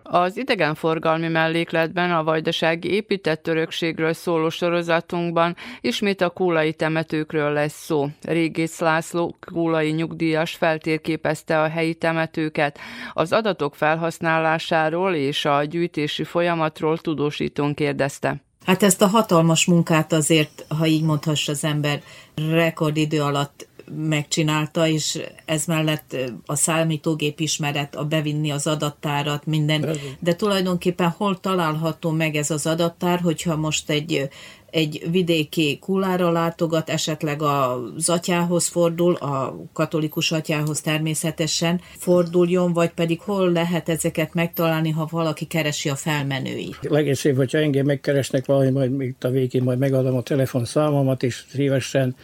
Az idegenforgalmi mellékletben a vajdasági épített örökségről szóló sorozatunkban ismét a kúlai temetőkről lesz szó. Régész László kúlai nyugdíjas feltérképezte a helyi temetőket. Az adatok felhasználásáról és a gyűjtési folyamatról tudósítón kérdezte. Hát ezt a hatalmas munkát azért, ha így mondhassa az ember, rekordidő alatt megcsinálta, és ez mellett a számítógép ismeret, a bevinni az adattárat, minden. De tulajdonképpen hol található meg ez az adattár, hogyha most egy egy vidéki kulára látogat, esetleg az atyához fordul, a katolikus atyához természetesen forduljon, vagy pedig hol lehet ezeket megtalálni, ha valaki keresi a felmenőit. Legészebb, hogyha engem megkeresnek valami, majd még a végén majd megadom a telefonszámomat, és szívesen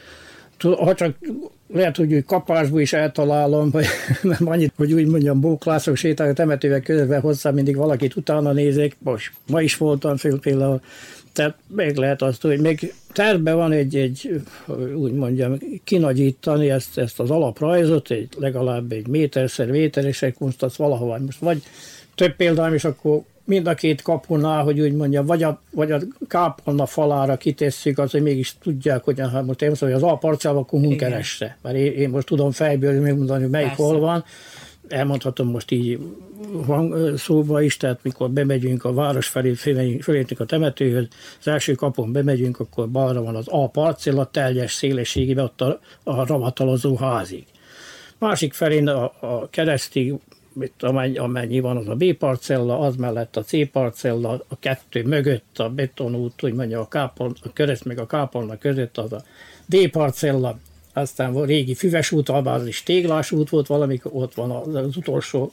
ha csak lehet, hogy úgy kapásból is eltalálom, vagy *laughs* mert annyit, hogy úgy mondjam, bóklászok sétálok temetővel közben hozzá, mindig valakit utána nézek, most ma is voltam például, tehát meg lehet azt, hogy még terve van egy, egy úgy mondjam, kinagyítani ezt, ezt az alaprajzot, egy, legalább egy méterszer méteresek, most az valahova, most vagy több példám, és akkor mind a két kapunál, hogy úgy mondjam, vagy a, vagy a kápolna falára kitesszük, az, hogy mégis tudják, hogy hát most én mondom, hogy az alparcával akkor keresse. Mert én, én, most tudom fejből megmondani, hogy melyik Persze. hol van. Elmondhatom most így hang, szóba is, tehát mikor bemegyünk a város felé, fölértünk a temetőhöz, az első kapon bemegyünk, akkor balra van az A parcella teljes szélességében ott a, a ravatalozó házig. Másik felén a, a keresztig mit, amennyi, amennyi van, az a B parcella, az mellett a C parcella, a kettő mögött a betonút, úgy mondja, a, kápol, a kereszt meg a kápolna között az a D parcella, aztán a régi füves út, az is téglás út volt, valamikor ott van az, az utolsó,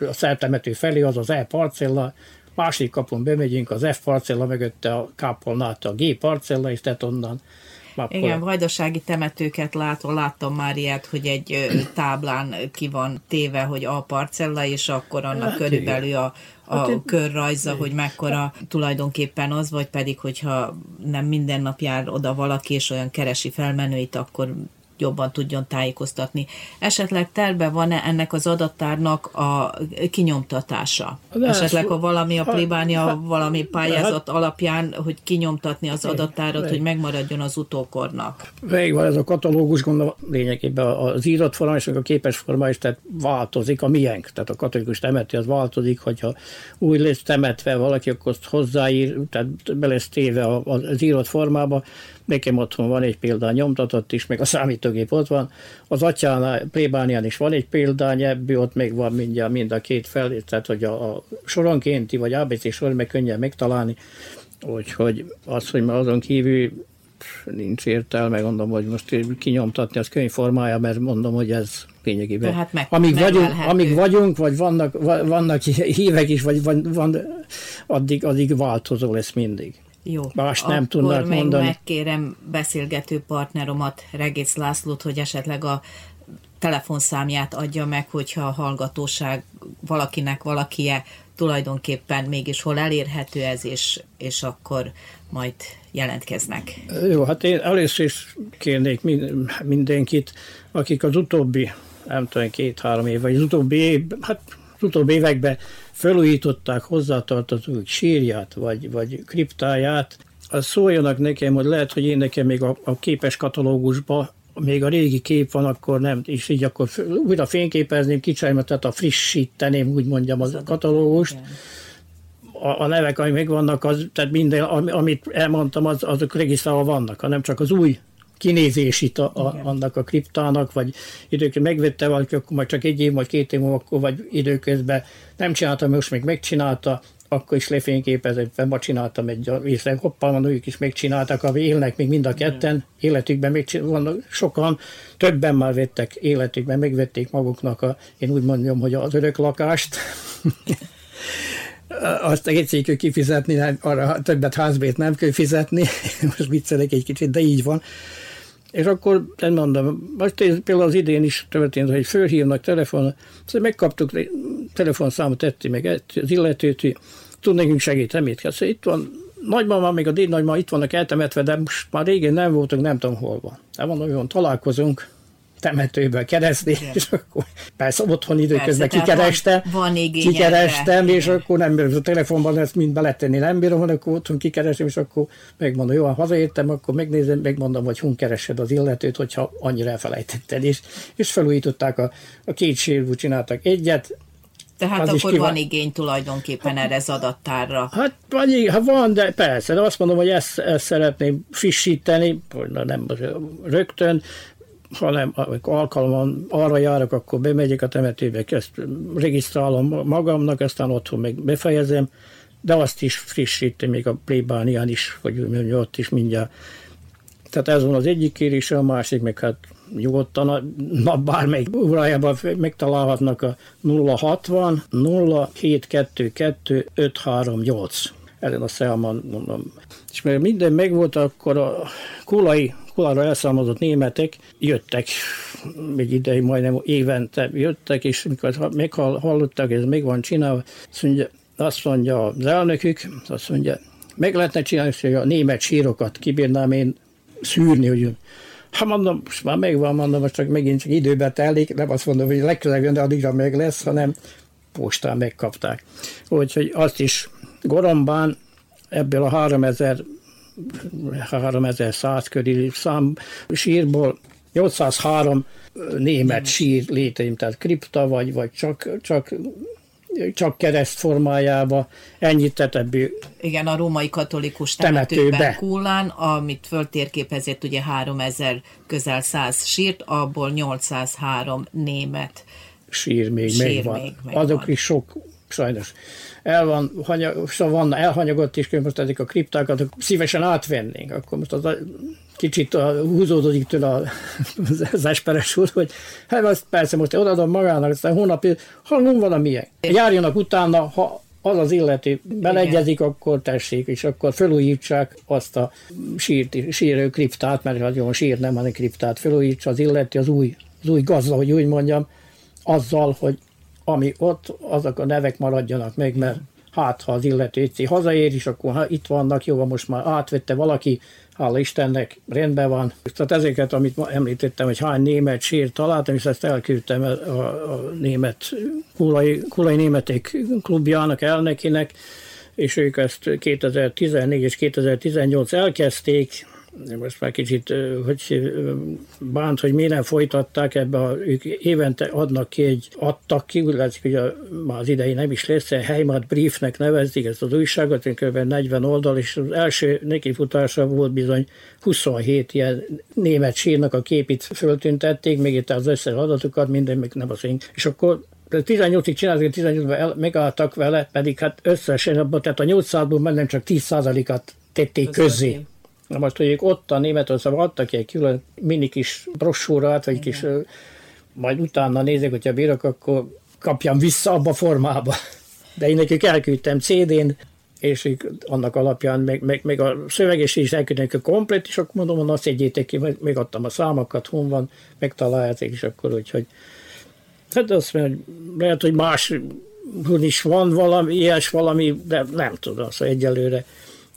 a szertemető felé, az az E parcella, másik kapun bemegyünk, az F parcella mögötte a kápolnát a G parcella, és tehát onnan akkor... Igen, vajdasági temetőket látom, láttam már ilyet, hogy egy táblán ki van téve, hogy a parcella, és akkor annak hát körülbelül a, a hát, körrajza, hogy mekkora tulajdonképpen az, vagy pedig, hogyha nem minden nap jár oda valaki, és olyan keresi felmenőit, akkor jobban tudjon tájékoztatni. Esetleg terve van-e ennek az adattárnak a kinyomtatása? De Esetleg, ha valami a plébánia, ha, valami pályázat hát, alapján, hogy kinyomtatni az adattárat, vég. hogy megmaradjon az utókornak. Végig van ez a katalógus, gondolom lényegében az írott forma és a képes forma is, tehát változik a miénk. Tehát a katolikus temető az változik, hogyha új lesz temetve valaki, akkor azt hozzáír, tehát be lesz téve az írott formába, Nekem otthon van egy példány nyomtatott is, meg a számítógép ott van. Az atyánál, plébánián is van egy példány, ebből ott még van mindjárt mind a két fel, tehát hogy a, a soronkénti vagy ABC sor meg könnyen megtalálni. Úgyhogy az, hogy már azon kívül nincs értelme, mondom, hogy most kinyomtatni az könyvformája, mert mondom, hogy ez lényegében. Tehát meg, amíg, vagyunk, amíg vagyunk, vagy vannak, vannak *laughs* hívek is, vagy van, van addig, addig változó lesz mindig. Jó, Más nem tudnak még mondani. megkérem beszélgető partneromat, Regész Lászlót, hogy esetleg a telefonszámját adja meg, hogyha a hallgatóság valakinek valakie tulajdonképpen mégis hol elérhető ez, és, és akkor majd jelentkeznek. Jó, hát én először is kérnék mindenkit, akik az utóbbi, nem tudom, két-három év, vagy az utóbbi hát az utóbbi években felújították hozzátartozók sírját, vagy, vagy kriptáját, az szóljanak nekem, hogy lehet, hogy én nekem még a, a képes katalógusba még a régi kép van, akkor nem, és így akkor újra fényképezném, kicsájmat, tehát a frissíteném, úgy mondjam, az a katalógust. A, a nevek, amik megvannak, az, tehát minden, amit elmondtam, az, azok regisztrálva vannak, hanem csak az új kinézését a, a, annak a kriptának, vagy időközben megvette valaki, akkor majd csak egy év, vagy két év múlva, akkor, vagy időközben nem csinálta, most még megcsinálta, akkor is lefényképezett, ma csináltam egy észre, hoppá, ők is megcsináltak, a élnek még mind a ketten, életükben még vannak sokan, többen már vettek életükben, megvették maguknak a, én úgy mondjam, hogy az örök lakást, *laughs* azt egyszer kell kifizetni, arra többet házbét nem kell fizetni, *laughs* most viccelek egy kicsit, de így van. És akkor nem mondom, most például az idén is történt, hogy fölhívnak telefonon, szóval megkaptuk, telefonszámot tetti meg az illetőt, hogy tud nekünk segíteni, mit kell. Szóval itt van, nagymama, még a dédnagymama itt vannak eltemetve, de most már régen nem voltunk, nem tudom hol van. De mondom, hogy találkozunk, temetőből keresni, Igen. és akkor persze otthon időközben kikereste, van, van kikerestem, és akkor nem bírom, a telefonban ezt mind beletenni nem bírom, hanem akkor otthon kikeresem, és akkor megmondom, jó, ha hazaértem, akkor megnézem, megmondom, hogy hun keresed az illetőt, hogyha annyira elfelejtetted, és, és felújították a, a két sérvú, csináltak egyet, tehát az akkor van igény tulajdonképpen erre az adattárra. Hát vagy, ha van, de persze, de azt mondom, hogy ezt, ezt szeretném frissíteni, nem rögtön, hanem amikor alkalommal arra járok, akkor bemegyek a temetőbe, ezt regisztrálom magamnak, aztán otthon meg befejezem, de azt is frissítem még a plébánián is, hogy ott is mindjárt. Tehát ez van az egyik kérése, a másik meg hát nyugodtan a nap bármelyik órájában megtalálhatnak a 060 0722 538 ezen a számon mondom. És mert minden megvolt, akkor a kulai Kulára elszámozott németek jöttek, egy ideig majdnem évente jöttek, és mikor meghallották, ez meg van csinálva, azt mondja, azt mondja az elnökük, azt mondja, meg lehetne csinálni, hogy a német sírokat kibírnám én szűrni, hogy Hát mondom, most már megvan, mondom, most csak megint csak időbe telik, nem azt mondom, hogy legközelebb jön, de addigra meg lesz, hanem postán megkapták. Úgyhogy azt is Gorombán ebből a 3000 3100 körüli szám sírból 803 német sír léteim, tehát kripta, vagy, vagy csak, csak csak kereszt formájába, ennyit tett ebből. Igen, a római katolikus temetőben Kullán, amit föltérképezett ugye 3000 közel 100 sírt, abból 803 német sír még sír megvan. Még megvan. Azok is sok, sajnos. El van, hanyag, szóval van elhanyagott is, most ezek a kriptákat szívesen átvennénk, akkor most az a, kicsit a, húzódik tőle az esperes úr, hogy hát azt persze most odaadom magának, aztán hónapig, ha van valamilyen. Járjanak utána, ha az az illető beleegyezik, akkor tessék, és akkor felújítsák azt a sírt, sírő kriptát, mert nagyon sír nem, hanem kriptát felújítsa az illető, az új, az új gazda, hogy úgy mondjam, azzal, hogy ami ott, azok a nevek maradjanak meg, mert hát ha az illető egyszer hazaér is, akkor ha itt vannak, jó, most már átvette valaki, hála Istennek, rendben van. Tehát ezeket, amit ma említettem, hogy hány német sírt találtam, és ezt elküldtem a, a, a német, kulai, kulai németek klubjának, elnekinek, és ők ezt 2014 és 2018 elkezdték, most már kicsit hogy bánt, hogy miért nem folytatták ebbe, a, ők évente adnak ki egy, adtak ki, hogy a, már az idei nem is lesz, Heimat Briefnek nevezik ezt az újságot, kb. 40 oldal, és az első nekifutása volt bizony 27 ilyen német sírnak a képét föltüntették, még itt az összes adatokat, minden még nem az én. És akkor 18-ig csináltak, 18-ban megálltak vele, pedig hát összesen abban, tehát a 800-ból már nem csak 10%-at tették közzé. Na most, hogy ott a Németországban adtak egy külön mini kis brossúrát, vagy kis, majd utána nézek, hogyha bírok, akkor kapjam vissza abba a formába. De én nekik elküldtem CD-n, és annak alapján meg, meg, meg a szövegés is elküldenek a komplet, és akkor mondom, hogy azt egyétek ki, megadtam a számokat, hon van, megtaláljátok, és akkor úgyhogy hát azt mondja, hogy lehet, hogy más is van valami, ilyes valami, de nem tudom, szóval egyelőre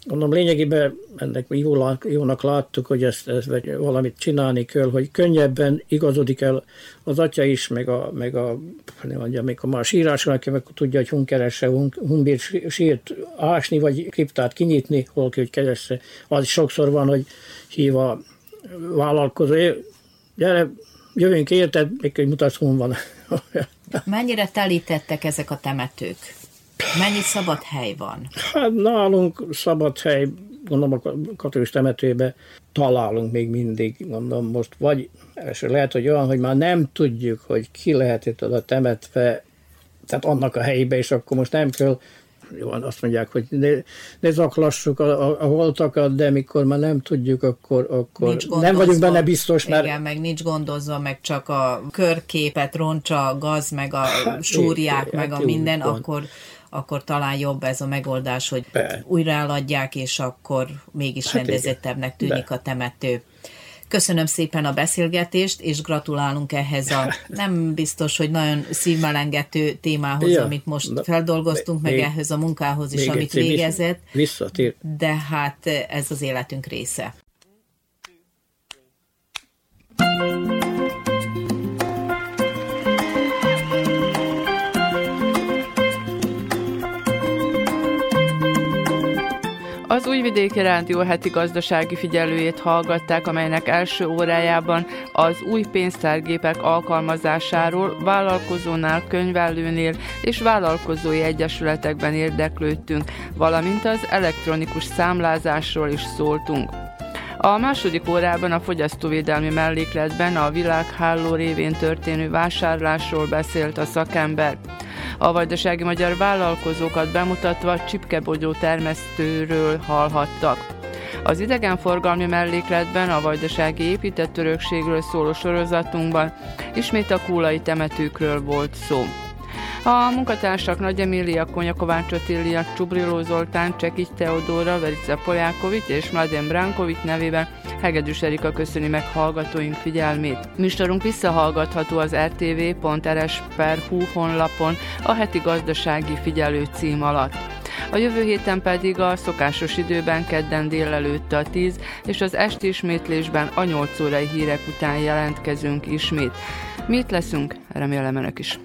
Mondom, lényegében ennek jónak, jónak láttuk, hogy ezt, ezt valamit csinálni kell, hogy könnyebben igazodik el az atya is, meg a, meg a, nem mondja, még a más írásról, aki meg tudja, hogy hun keresse, hun, hun bír sírt ásni, vagy kriptát kinyitni, hol ki, hogy keresse. Az sokszor van, hogy hív a vállalkozó, gyere, jövünk érted, még hogy mutatsz, hun van. Mennyire telítettek ezek a temetők? Mennyi szabad hely van? Hát nálunk szabad hely, gondolom a katolikus temetőbe találunk még mindig, mondom most, vagy és lehet, hogy olyan, hogy már nem tudjuk, hogy ki lehet itt oda temetve, tehát annak a helyébe, és akkor most nem kell jó, azt mondják, hogy ne, ne zaklassuk a, a, a holtakat, de mikor már nem tudjuk, akkor, akkor nem vagyunk benne biztos, mert... Igen, meg nincs gondozva, meg csak a körképet roncsa, a gaz, meg a hát, súrják, meg hát, a minden, van. akkor akkor talán jobb ez a megoldás, hogy Be. újra eladják, és akkor mégis hát rendezettebbnek tűnik De. a temető. Köszönöm szépen a beszélgetést, és gratulálunk ehhez a *laughs* nem biztos, hogy nagyon szívmelengető témához, ja, amit most feldolgoztunk, meg még, ehhez a munkához is, amit végezett. Visszatér. De hát ez az életünk része. Az Újvidéki Rádió heti gazdasági figyelőjét hallgatták, amelynek első órájában az új pénztárgépek alkalmazásáról, vállalkozónál, könyvelőnél és vállalkozói egyesületekben érdeklődtünk, valamint az elektronikus számlázásról is szóltunk. A második órában a fogyasztóvédelmi mellékletben a világháló révén történő vásárlásról beszélt a szakember. A vajdasági magyar vállalkozókat bemutatva csipkebogyó termesztőről hallhattak. Az idegenforgalmi mellékletben a vajdasági épített örökségről szóló sorozatunkban ismét a kúlai temetőkről volt szó. A munkatársak Nagy Emília, Konya Kovács Otília, Csubriló Zoltán, Csekics Teodóra, Verice Polyákovics és Mladen Brankovic nevében Hegedűs Erika köszöni meg hallgatóink figyelmét. Műsorunk visszahallgatható az rtv.rs.hu honlapon a heti gazdasági figyelő cím alatt. A jövő héten pedig a szokásos időben kedden délelőtt a 10 és az esti ismétlésben a 8 órai hírek után jelentkezünk ismét. Mit leszünk? Remélem önök is.